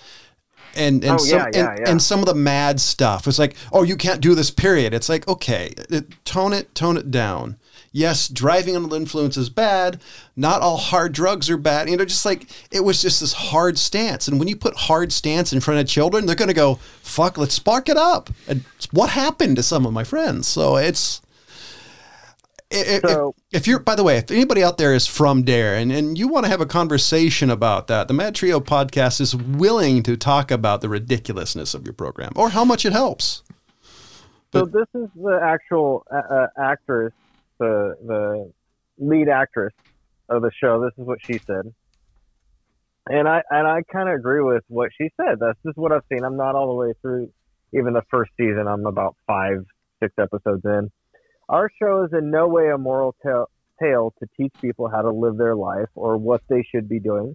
And and, Oh, some, yeah, yeah, and, yeah. and some of the mad stuff. It's like, oh, you can't do this. Period. It's like, okay, it, tone it, tone it down. Yes, driving under the influence is bad. Not all hard drugs are bad. You know, just like it was just this hard stance. And when you put hard stance in front of children, they're going to go, "Fuck, let's spark it up." And what happened to some of my friends? So it's if, So- if, if you're, by the way, if anybody out there is from Dare and, and you want to have a conversation about that, the Mad Trio podcast is willing to talk about the ridiculousness of your program or how much it helps. So this is the actual uh, uh, actress, the the lead actress of the show. This is what she said, and I and I kind of agree with what she said. That's just what I've seen. I'm not all the way through even the first season. I'm about five, six episodes in. Our show is in no way a moral tale, tale to teach people how to live their life or what they should be doing.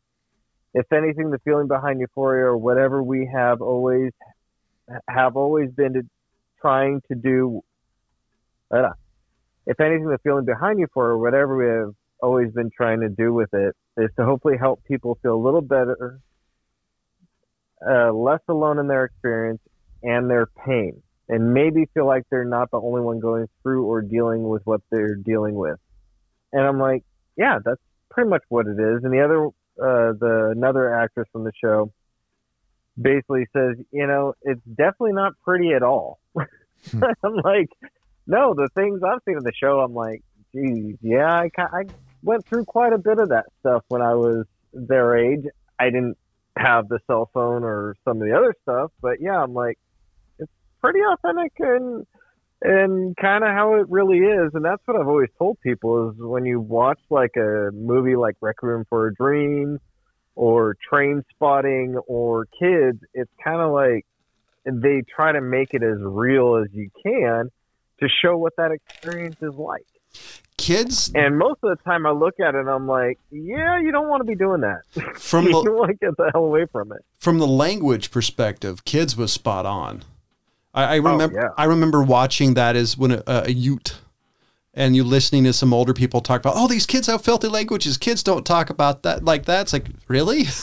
If anything, the feeling behind euphoria or whatever we have always have always been to trying to do. Uh, if anything, the feeling behind Euphoria whatever we have always been trying to do with it is to hopefully help people feel a little better, uh, less alone in their experience and their pain, and maybe feel like they're not the only one going through or dealing with what they're dealing with. And I'm like, yeah, that's pretty much what it is. And the other, uh, the another actress from the show basically says, you know, it's definitely not pretty at all. I'm like, no, the things I've seen in the show, I'm like, geez, yeah, I, I went through quite a bit of that stuff when I was their age. I didn't have the cell phone or some of the other stuff, but yeah, I'm like, it's pretty authentic and and kind of how it really is. And that's what I've always told people is when you watch like a movie like Requiem for a Dream or Train Spotting or Kids, it's kind of like they try to make it as real as you can to show what that experience is like. Kids And most of the time I look at it and I'm like, yeah, you don't want to be doing that. from you the want to get the hell away from it. from the language perspective, kids was spot on. I, I remember yeah. I remember watching that as when a, a Ute and you listening to some older people talk about, oh, these kids have filthy languages. Kids don't talk about that like that. It's like, really?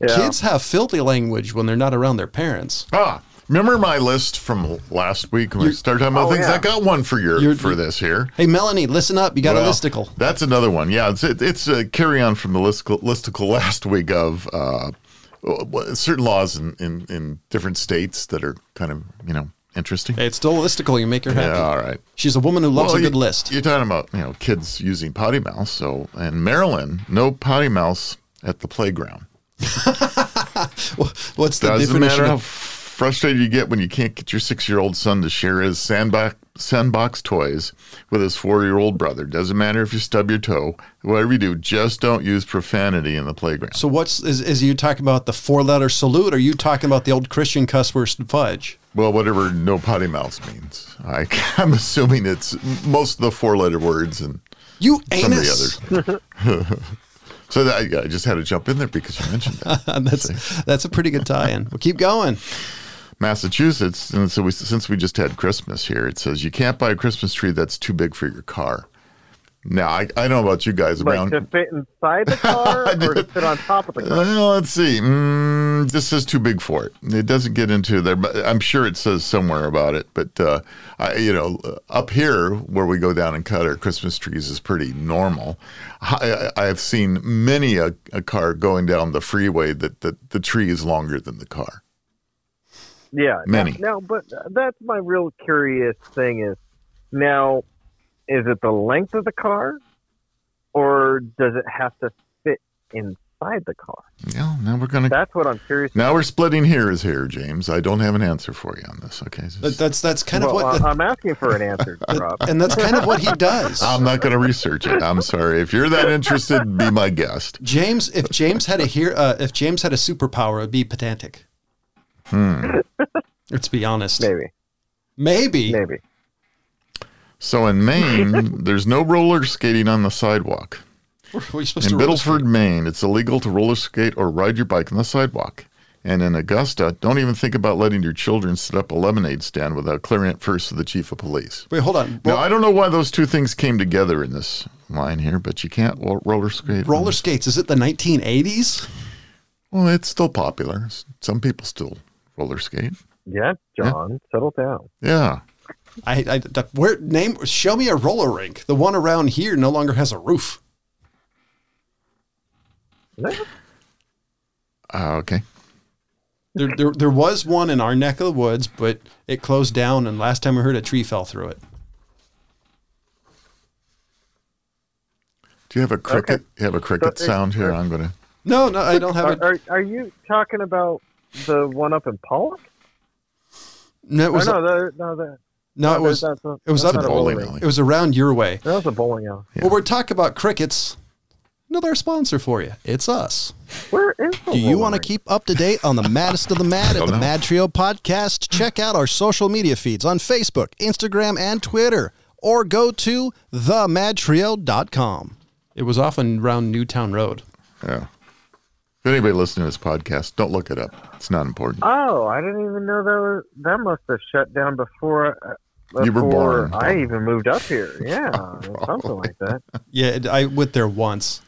Yeah. Kids have filthy language when they're not around their parents. Ah, remember my list from last week when we started talking about Oh, things? yeah. I got one for your You're- for this here. Hey, Melanie, listen up. You got Well, a listicle. That's another one. Yeah, it's it, it's a carry on from the listicle, listicle last week of uh, certain laws in, in, in different states that are kind of you know interesting. Hey, it's still a listicle. You make her happy. Yeah, all right. She's a woman who loves Well, a good you- list. You're talking about you know kids using potty mouth. So in Maryland, no potty mouths at the playground. What's the Doesn't definition? matter Of, frustrated you get when you can't get your six year old son to share his sandbox sandbox toys with his four year old brother. Doesn't matter if you stub your toe, whatever you do, just don't use profanity in the playground. so what's is, is you talking about the four letter salute? Or are you talking about the old Christian cuss word fudge? Well, whatever no potty mouths means. I, I'm assuming it's most of the four letter words and You some anus. of the others. so that, I just had to jump in there because you mentioned that. that's that's a pretty good tie-in. We'll keep going. Massachusetts, and so we, since we just had Christmas here, it says you can't buy a Christmas tree that's too big for your car. Now, I, I don't know about you guys Like around. to fit inside the car or to fit on top of the car? Uh, let's see. Mm, this is too big for it. It doesn't get into there, but I'm sure it says somewhere about it. But uh, I, you know, uh, up here where we go down and cut our Christmas trees is pretty normal. I, I- I've seen many a, a car going down the freeway that the, the tree is longer than the car. Yeah, Many. Now, now, but that's my real curious thing is now, is it the length of the car, or does it have to fit inside inside the car? Yeah, now we're gonna. That's what I'm curious. Now we're splitting hairs here, James. I don't have an answer for you on this. Okay, That- Just- that's that's kind of what, I- I'm asking for an answer, Rob. and that's kind of what he does. I'm not going to research it. I'm sorry. If you're that interested, be my guest. James, if James had a here, uh, if James had a superpower, it'd be pedantic. Hmm. Let's be honest. Maybe, Maybe. maybe. So in Maine, there's no roller skating on the sidewalk. Are we supposed In to Biddeford, skate? Maine, it's illegal to roller skate or ride your bike on the sidewalk. And in Augusta, don't even think about letting your children set up a lemonade stand without clearing it first to the chief of police. Wait, hold on. Now, I don't know why those two things came together in this line here, but you can't ro- roller skate. roller skates. Is it the 1980s? Well, it's still popular. Some people still roller skate. Yeah, John, settle down. Yeah. I, I the- where name show me a roller rink. The one around here no longer has a roof. No, Uh, okay. There, there, there was one in our neck of the woods, but it closed down. And last time I heard, a tree fell through it. Do you have a cricket? Okay. You have a cricket So, uh, sound here? I'm gonna. No, no, I don't have Are, it. are, are you talking about the one up in Pollock? No, it Or was no, the, no, the, no, it was that's a, it was up not a bowling bowling. alley. it was around your way. That was a bowling alley. Well, we're talking about crickets. Another sponsor for you. It's us. Where is the Do you want to keep up to date on the maddest of the mad at the know. Mad Trio podcast? Check out our social media feeds on Facebook, Instagram, and Twitter, or go to themadtrio.com. It was often around Newtown Road. Yeah. If anybody listening to this podcast, don't look it up. It's not important. Oh, I didn't even know that was, that must have shut down before. Uh, You were born. I even moved up here. Yeah, something like that. Yeah, I went there once.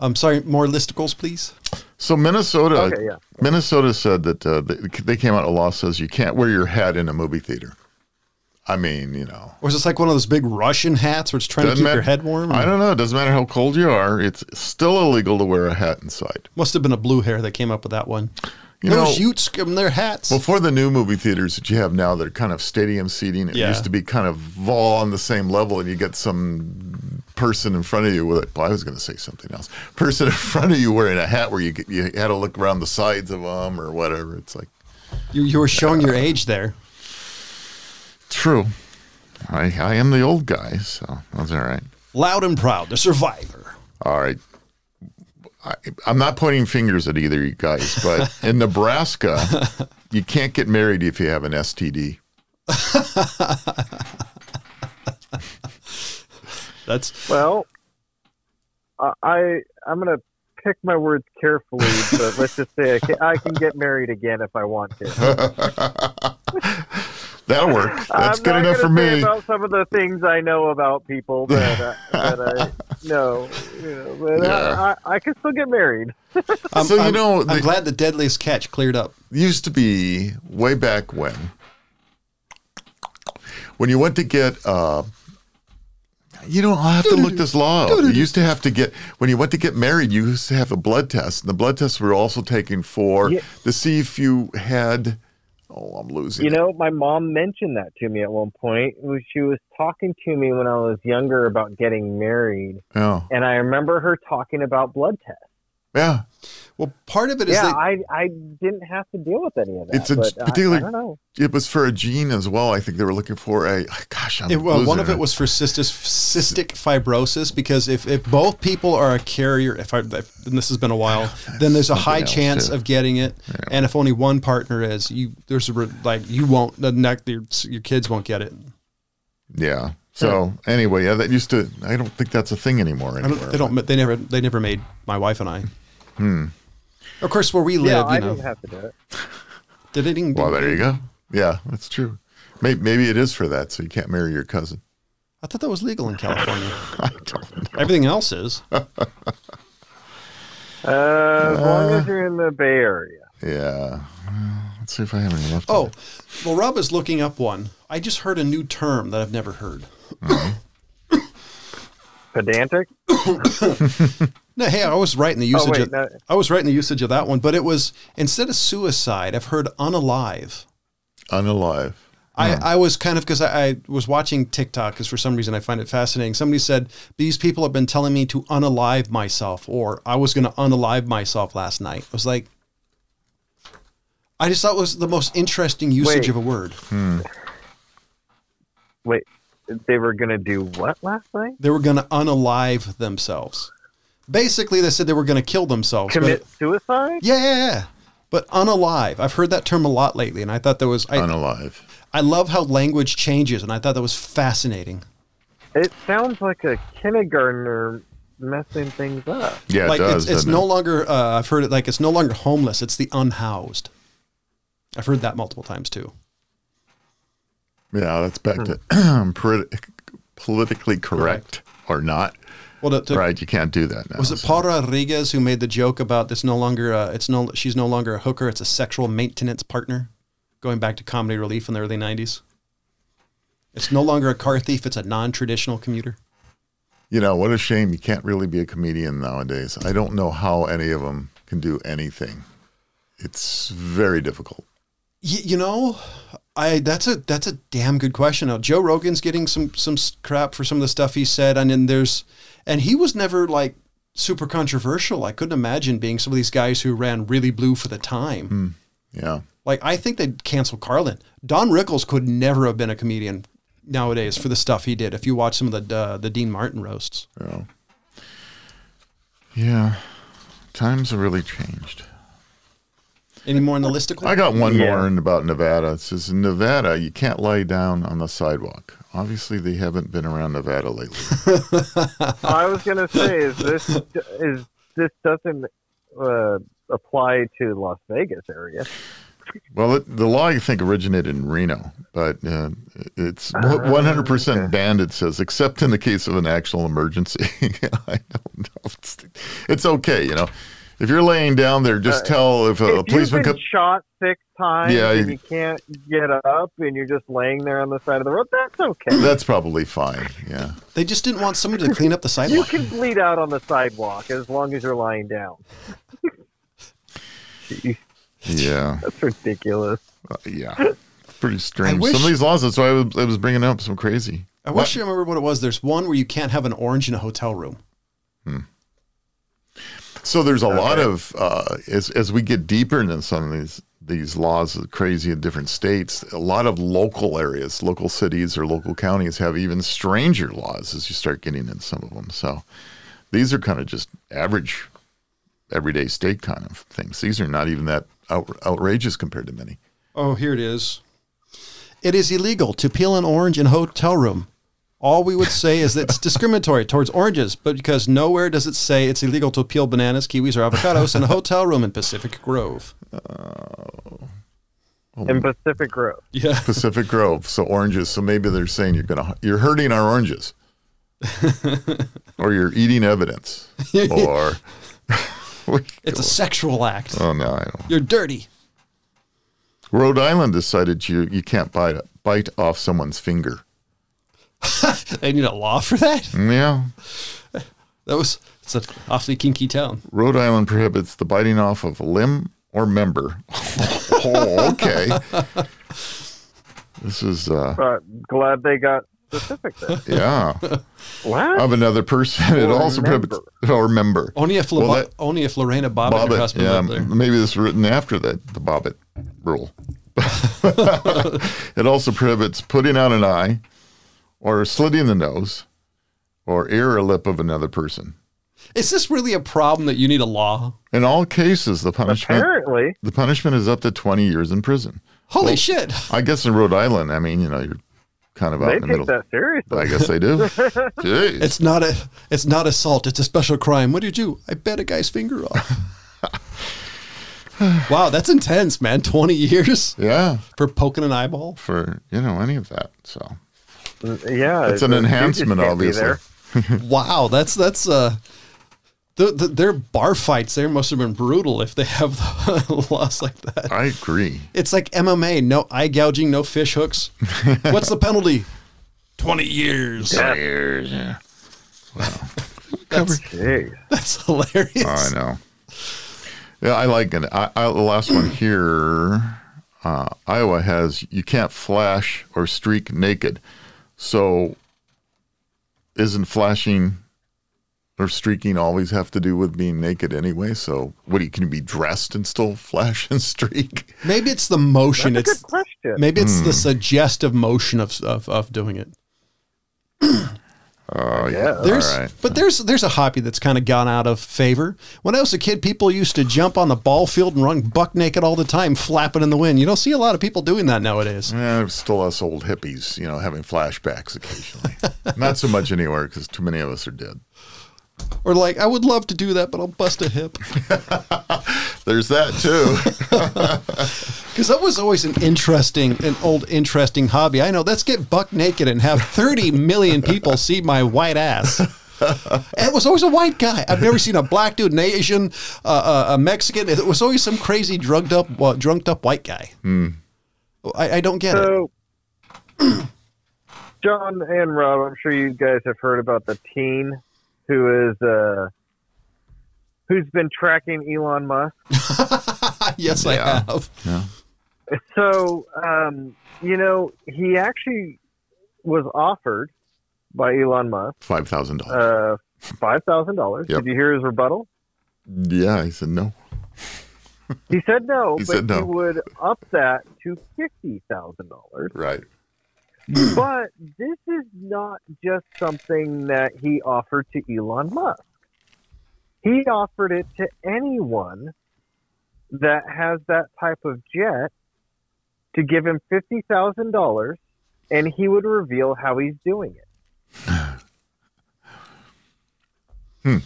I'm sorry. More listicles, please. So Minnesota, Okay, yeah. Minnesota said that uh, they, they came out. A law says you can't wear your hat in a movie theater. I mean, you know, Or is this like one of those big Russian hats where it's trying to keep your head warm? I don't know. It doesn't matter how cold you are. It's still illegal to wear a hat inside. Must have been a blue hair that came up with that one. You Those know, Utes in their hats. before the new movie theaters that you have now, that are kind of stadium seating. It Yeah. used to be kind of all on the same level, and you get some person in front of you with it. Well, I was going to say something else. Person in front of you wearing a hat where you you had to look around the sides of them or whatever. It's like you, you were showing your age there. True. I I am the old guy, so that's all right. Loud and proud, the survivor. All right. I, I'm not pointing fingers at either of you guys, but in Nebraska, you can't get married if you have an STD. That's Well, I- I I'm gonna pick my words carefully, but let's just say I can, I can get married again if I want to. That'll work. That's I'm good not enough for gonna say me. About some of the things I know about people that, I that I know, you know, but Yeah. I, I can still get married. I'm, So, you I'm- know, I'm glad the deadliest catch cleared up. used to be way back when when you went to get uh you know i'll have to look this law up you used to have to get when you went to get married you used to have a blood test and the blood tests were also taken for Yeah. to see if you had oh i'm losing You it. know, my mom mentioned that to me at one point. She was talking to me when I was younger about getting married, yeah and I remember her talking about blood tests. Yeah Well, part of it is Yeah, that I I didn't have to deal with any of that. It's a but uh, I- particularly- I, don't know. it was for a gene as well i think they were looking for a gosh I'm it, well, one of it was for cystic, cystic fibrosis because if, if both people are a carrier, if I if, and this has been a while, then there's a high chance too. of getting it. And if only one partner is, you there's a like you won't the neck your, your kids won't get it. yeah so anyway yeah that used to i don't think that's a thing anymore I anymore don't, they don't. They never. They never made my wife and I. Of course, where we live, Yeah, you I know, didn't have to do it. did it even, Well, there you go. Yeah, that's true. Maybe, maybe it is for that, so you can't marry your cousin. I thought that was legal in California. I don't know. Everything else is. Uh, as long as you're in the Bay Area. Yeah. Let's see if I have any left. Oh, well, Rob is looking up one. I just heard a new term that I've never heard. Pedantic? No, hey, I was right in the oh, usage. wait, of, no. I was right in the usage of that one, but it was instead of suicide, I've heard unalive. unalive. I, hmm. I was kind of because I, I was watching TikTok because for some reason I find it fascinating. Somebody said these people have been telling me to unalive myself, or I was going to unalive myself last night. I was like, I just thought it was the most interesting usage Wait. of a word. Hmm. Wait, they were gonna do what last night? They were going to unalive themselves. Basically, they said they were going to kill themselves. but- Commit suicide? yeah, yeah, yeah. But unalive. I've heard that term a lot lately, and I thought that was I, Unalive. I love how language changes, and I thought that was fascinating. It sounds like a kindergartner messing things up. Yeah, like it does. it's, it's no it? longer uh, I've heard it like it's no longer homeless, it's the unhoused. I've heard that multiple times too. Yeah, that's back to polit- politically correct or not. Well, right, you can't do that now. was it so- Paul Rodriguez who made the joke about this no longer uh, it's no she's no longer a hooker, it's a sexual maintenance partner, going back to comedy relief in the early '90s. It's no longer a car thief; it's a non-traditional commuter. You know, what a shame you can't really be a comedian nowadays. I don't know how any of them can do anything. It's very difficult. Y- you know, I that's a that's a damn good question. Now, Joe Rogan's getting some some crap for some of the stuff he said, and then there's and he was never like super controversial. I couldn't imagine being some of these guys who ran really blue for the time. Yeah. Like I think they'd cancel Carlin. Don Rickles could never have been a comedian nowadays for the stuff he did. If you watch some of the uh, the Dean Martin roasts, Yeah. Yeah. Times have really changed. Any more in the listicle? I got one Yeah. more in about Nevada. It says in Nevada you can't lie down on the sidewalk. Obviously they haven't been around Nevada lately. I was gonna say, is this is this doesn't uh, apply to Las Vegas area? Well, it, the law I think originated in Reno, but uh, it's 100% banned. It says, except in the case of an actual emergency. I don't know. It's, it's okay, you know. If you're laying down there, just tell if a, a if policeman you've been comes. shot six times Yeah, and you can't get up and you're just laying there on the side of the road, that's okay. That's probably fine. Yeah. they just didn't want somebody to clean up the sidewalk. You can bleed out on the sidewalk as long as you're lying down. Yeah. that's ridiculous. Uh, yeah. Pretty strange. wish- Some of these laws, that's why I was, I was bringing up some crazy. I wish you remember what it was. There's one where you can't have an orange in a hotel room. So there's a lot of uh, as as we get deeper into some of these these laws are crazy in different states. A lot of local areas, local cities or local counties have even stranger laws as you start getting in some of them. So these are kind of just average, everyday state kind of things. These are not even that out, outrageous compared to many. Oh, here it is. It is illegal to peel an orange in a hotel room. All we would say is that it's discriminatory towards oranges, but because nowhere does it say it's illegal to peel bananas, kiwis, or avocados in a hotel room in Pacific Grove. Oh. In Pacific Grove. Yeah. Pacific Grove, so oranges. So maybe they're saying you're gonna you're hurting our oranges, or you're eating evidence, or It's a sexual act. oh no, I don't. You're dirty. Rhode Island decided you you can't bite bite off someone's finger. They need a law for that? Yeah, That was it's an awfully kinky town. Rhode Island prohibits the biting off of a limb or member. oh, okay. This is uh, But glad they got specific there. yeah What? of another person. It Or also prohibits or member. Only if, Well, that- only if Lorena Bobbitt, her Bobbitt, husband, yeah, there. maybe this was written after that the Bobbitt rule. it also prohibits putting out an eye, or slitting the nose, or ear or lip of another person. Is this really a problem that you need a law? In all cases, the punishment Apparently, the punishment is up to twenty years in prison. Holy shit. I guess in Rhode Island, I mean, you know, you're kind of out they in the take middle. that seriously. I guess they do. Jeez. It's not a it's not assault, it's a special crime. What did you do? I bet a guy's finger off. wow, that's intense, man. 20 years yeah, for poking an eyeball. for you know any of that. So Yeah, it's an enhancement, judges can't be obviously. Wow, that's that's uh the, the, their bar fights there must have been brutal if they have laws like that. I agree. It's like MMA, no eye gouging, no fish hooks. What's the penalty? 20 years. Yeah. Years, yeah. That's, that's hilarious. I know. Yeah, I like it. I, I, the last one here. uh, Iowa has you can't flash or streak naked. So, isn't flashing or streaking always have to do with being naked anyway? So, what do you can you be dressed and still flash and streak? Maybe it's the motion. That's a good question. maybe it's the hmm. suggestive motion of, of of doing it. Oh Yeah. There's, All right. but there's there's a hobby that's kind of gone out of favor. When I was a kid, people used to jump on the ball field and run buck naked all the time, flapping in the wind. You don't see a lot of people doing that nowadays. Yeah, still us old hippies, you know, having flashbacks occasionally. Not so much anywhere because too many of us are dead. Or like, I would love to do that, but I'll bust a hip. There's that too. Because that was always an interesting, an old interesting hobby. I know. Let's get buck naked and have 30 million people see my white ass. And it was always a white guy. I've never seen a black dude, an Asian, uh, uh, a Mexican. It was always some crazy drugged up, uh, drunked up white guy. I, I don't get it. John and Rob, I'm sure you guys have heard about the teen who is uh, who's been tracking Elon Musk. yes, Yeah. I have. yeah. So, um, you know, he actually was offered by Elon Musk Five thousand dollars. uh, five thousand dollars. Yep. Did you hear his rebuttal? yeah, he said no. He said no, He but said no. he would up that to fifty thousand dollars. Right. But this is not just something that he offered to Elon Musk. He offered it to anyone that has that type of jet to give him fifty thousand dollars, and he would reveal how he's doing it. hmm.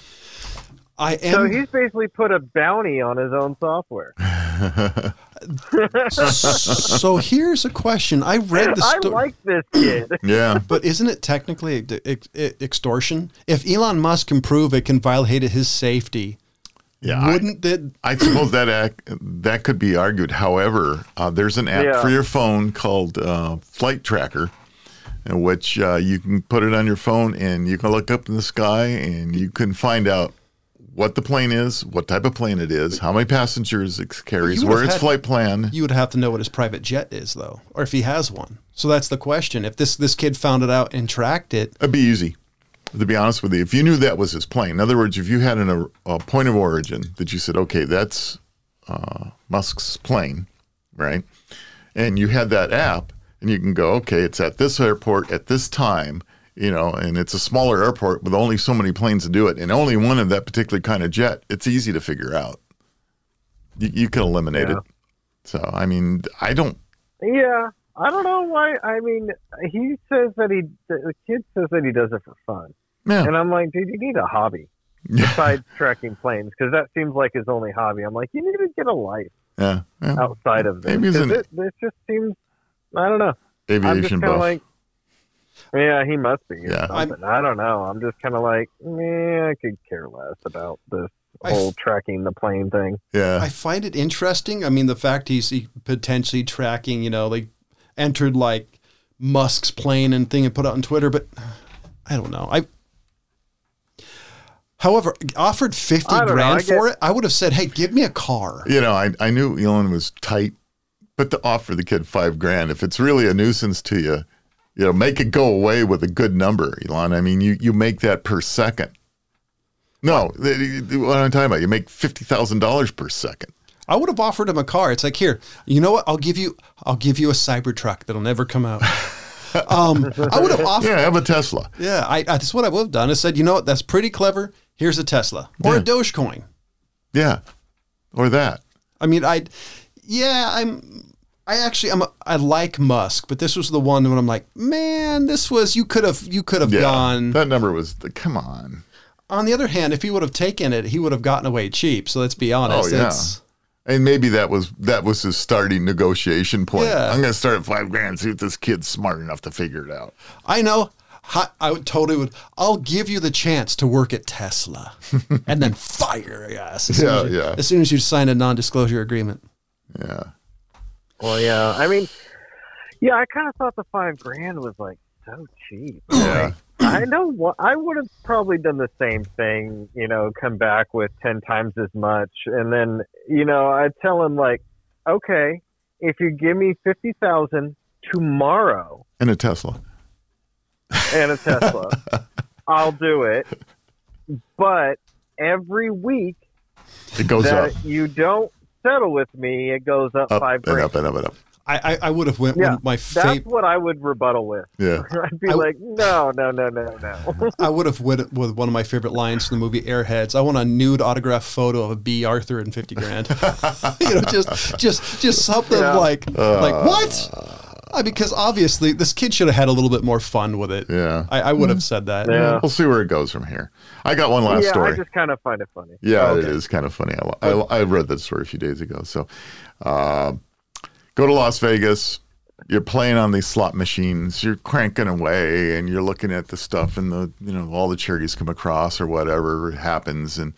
I am. So he's basically put a bounty on his own software. so here's a question. I read the I story. like this kid. Yeah. But isn't it technically ex- ex- extortion? If Elon Musk can prove it can violate his safety, Yeah. I- wouldn't that? I suppose that ac that could be argued. However, uh, there's an app Yeah. for your phone called uh, Flight Tracker, in which uh, you can put it on your phone and you can look up in the sky and you can find out what the plane is, what type of plane it is, how many passengers it carries, where its had- flight plan. You would have to know what his private jet is, though, or if he has one. So that's the question. If this this kid found it out and tracked it, It'd be easy, to be honest with you. If you knew that was his plane, in other words, if you had an, a, a point of origin that you said, okay, that's uh, Musk's plane, right? And you had that app, and you can go, okay, it's at this airport at this time, you know, and it's a smaller airport with only so many planes to do it, and only one of that particular kind of jet. It's easy to figure out. You, you can eliminate Yeah. it. So, I mean, I don't. Yeah, I don't know why. I mean, he says that he the kid says that he does it for fun, Yeah, and I'm like, dude, you need a hobby besides tracking planes because that seems like his only hobby. I'm like, you need to get a life yeah, yeah. outside of this. Maybe an it, this just seems. I don't know. Aviation buff. like. Yeah, he must be. Yeah. I don't know. I'm just kind of like, man, I could care less about this whole f- tracking the plane thing. yeah, I find it interesting. I mean, the fact he's he potentially tracking, you know, like entered like Musk's plane and thing and put it on Twitter, but I don't know. I. However, offered fifty I don't know. grand for get- it, I would have said, "Hey, give me a car." you know, I, I knew Elon was tight, but to offer the kid five grand, if it's really a nuisance to you, you know, make it go away with a good number, Elon. I mean, you, you make that per second. No, what I'm talking about, you make fifty thousand dollars per second. I would have offered him a car. It's like, here, you know what? I'll give you, I'll give you a Cybertruck that'll never come out. um, I would have offered. Yeah, I have a Tesla. Yeah, I, I that's what I would have done. I said, you know what? That's pretty clever. Here's a Tesla or a Dogecoin. Yeah, or that. I mean, I, yeah, I'm. I actually, I'm. A, I like Musk, but this was the one when I'm like, man, this was you could have, you could have Yeah, gone. that number was. The, come on. On the other hand, if he would have taken it, he would have gotten away cheap. So let's be honest. Oh, yeah. And maybe that was that was his starting negotiation point. Yeah. I'm going to start at five grand. See if this kid's smart enough to figure it out. I know. Hi- I would totally would. I'll give you the chance to work at Tesla, and then fire your ass. As soon Yeah, as you, yeah. As soon as you sign a non-disclosure agreement. Yeah. Well, yeah. I mean, yeah, I kind of thought the five grand was like so cheap. Yeah. I know what I would have probably done the same thing, you know, come back with 10 times as much. And then, you know, I'd tell him, like, okay, if you give me fifty thousand tomorrow In a Tesla. and a Tesla, I'll do it. But every week It goes that up, you don't settle with me, it goes up, up five and grand. up and up and up. I, I, I would have went Yeah, with my That's what I would rebuttal with. Yeah. I'd be I- like, no, no, no, no, no. I would have went with one of my favorite lines from the movie Airheads. I want a nude autograph photo of a Bea Arthur and fifty grand. you know, just just just something Yeah. like like uh, what? I because obviously this kid should have had a little bit more fun with it. Yeah. I, I would have said that. Yeah. We'll see where it goes from here. I got one last yeah, story. I just kind of find it funny. Yeah, Okay. it is kind of funny. I, I, I read that story a few days ago. So, uh, go to Las Vegas. You're playing on these slot machines. You're cranking away, and you're looking at the stuff, and the you know all the charities come across or whatever happens, and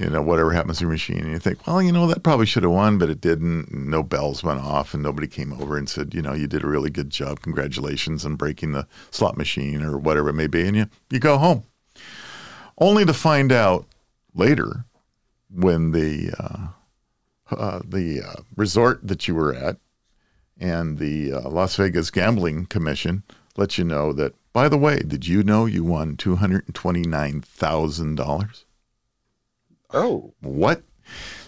you know, whatever happens to your machine. And you think, well, you know, that probably should have won, but it didn't. No bells went off and nobody came over and said, you know, you did a really good job. Congratulations on breaking the slot machine or whatever it may be. And you, you go home. Only to find out later when the, uh, uh, the uh, resort that you were at and the uh, Las Vegas Gambling Commission let you know that, by the way, did you know you won $229,000? Oh, What?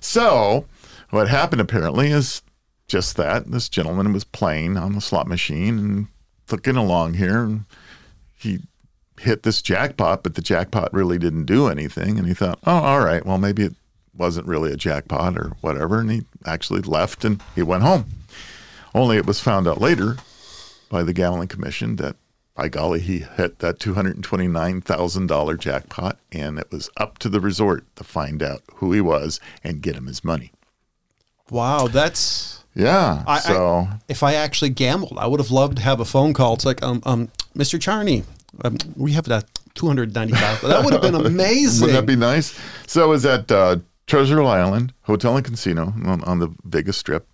So, what happened apparently is just that. This gentleman was playing on the slot machine and looking along here, and he hit this jackpot, but the jackpot really didn't do anything. And he thought, oh, all right, well, maybe it wasn't really a jackpot or whatever. And he actually left and he went home. Only it was found out later by the Gambling Commission that, by golly, he hit that $229,000 jackpot, and it was up to the resort to find out who he was and get him his money. Wow, that's Yeah. I- I- so, if I actually gambled, I would have loved to have a phone call. It's like, um, um, Mr. Charney, um, we have that two hundred ninety thousand. That would have been amazing. wouldn't that be nice? So it was at uh, Treasure Island Hotel and Casino on, on the Vegas Strip.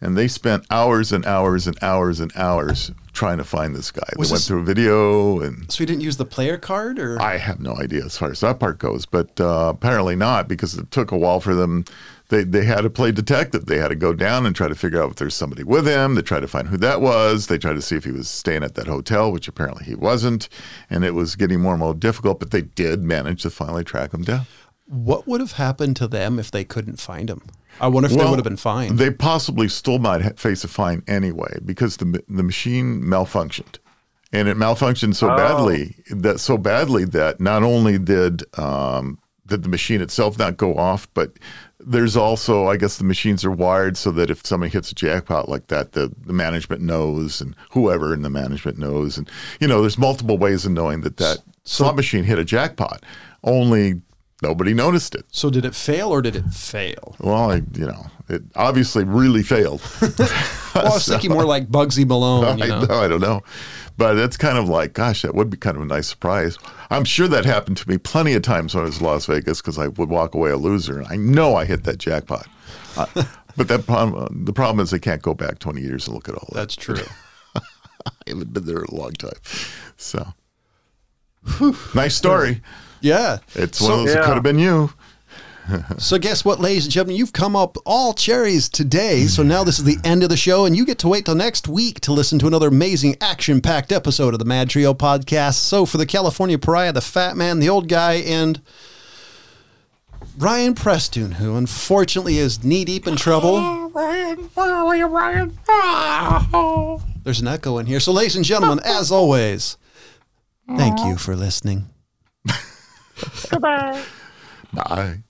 And they spent hours and hours and hours and hours trying to find this guy. Was they went this- through a video and so we didn't use the player card, or I have no idea as far as that part goes, but uh, apparently not because it took a while for them. They, they had to play detective. They had to go down and try to figure out if there's somebody with him. They tried to find who that was. They tried to see if he was staying at that hotel, which apparently he wasn't. And it was getting more and more difficult, but they did manage to finally track him down. What would have happened to them if they couldn't find him? I wonder if they would have been fined. They possibly still might face a fine anyway because the the machine malfunctioned, and it malfunctioned so Oh. badly that so badly that not only did um, did the machine itself not go off, but there's also I guess the machines are wired so that if somebody hits a jackpot like that, the the management knows and whoever in the management knows, and you know there's multiple ways of knowing that that slot machine hit a jackpot. Only nobody noticed it. so did it fail or did it fail? Well, I, you know, it obviously really failed. Well, I was thinking more like Bugsy Malone. You I know? know, I don't know. But it's kind of like, gosh, that would be kind of a nice surprise. I'm sure that happened to me plenty of times when I was in Las Vegas because I would walk away a loser. And I know I hit that jackpot. Uh, but that problem, the problem is they can't go back 20 years and look at all that. That's true. I haven't been there a long time. So, nice story. Yeah. It's So- one of those that Yeah. could have been you. So guess what, ladies and gentlemen, you've come up all cherries today. So now this is the end of the show, and you get to wait till next week to listen to another amazing action-packed episode of the Mad Trio podcast. So for the California Pariah, the Fat Man, the Old Guy, and Ryan Preston, who unfortunately is knee-deep in trouble. Ryan, Ryan, Ryan. There's an echo in here. So ladies and gentlemen, as always, thank you for listening. 拜拜，拜。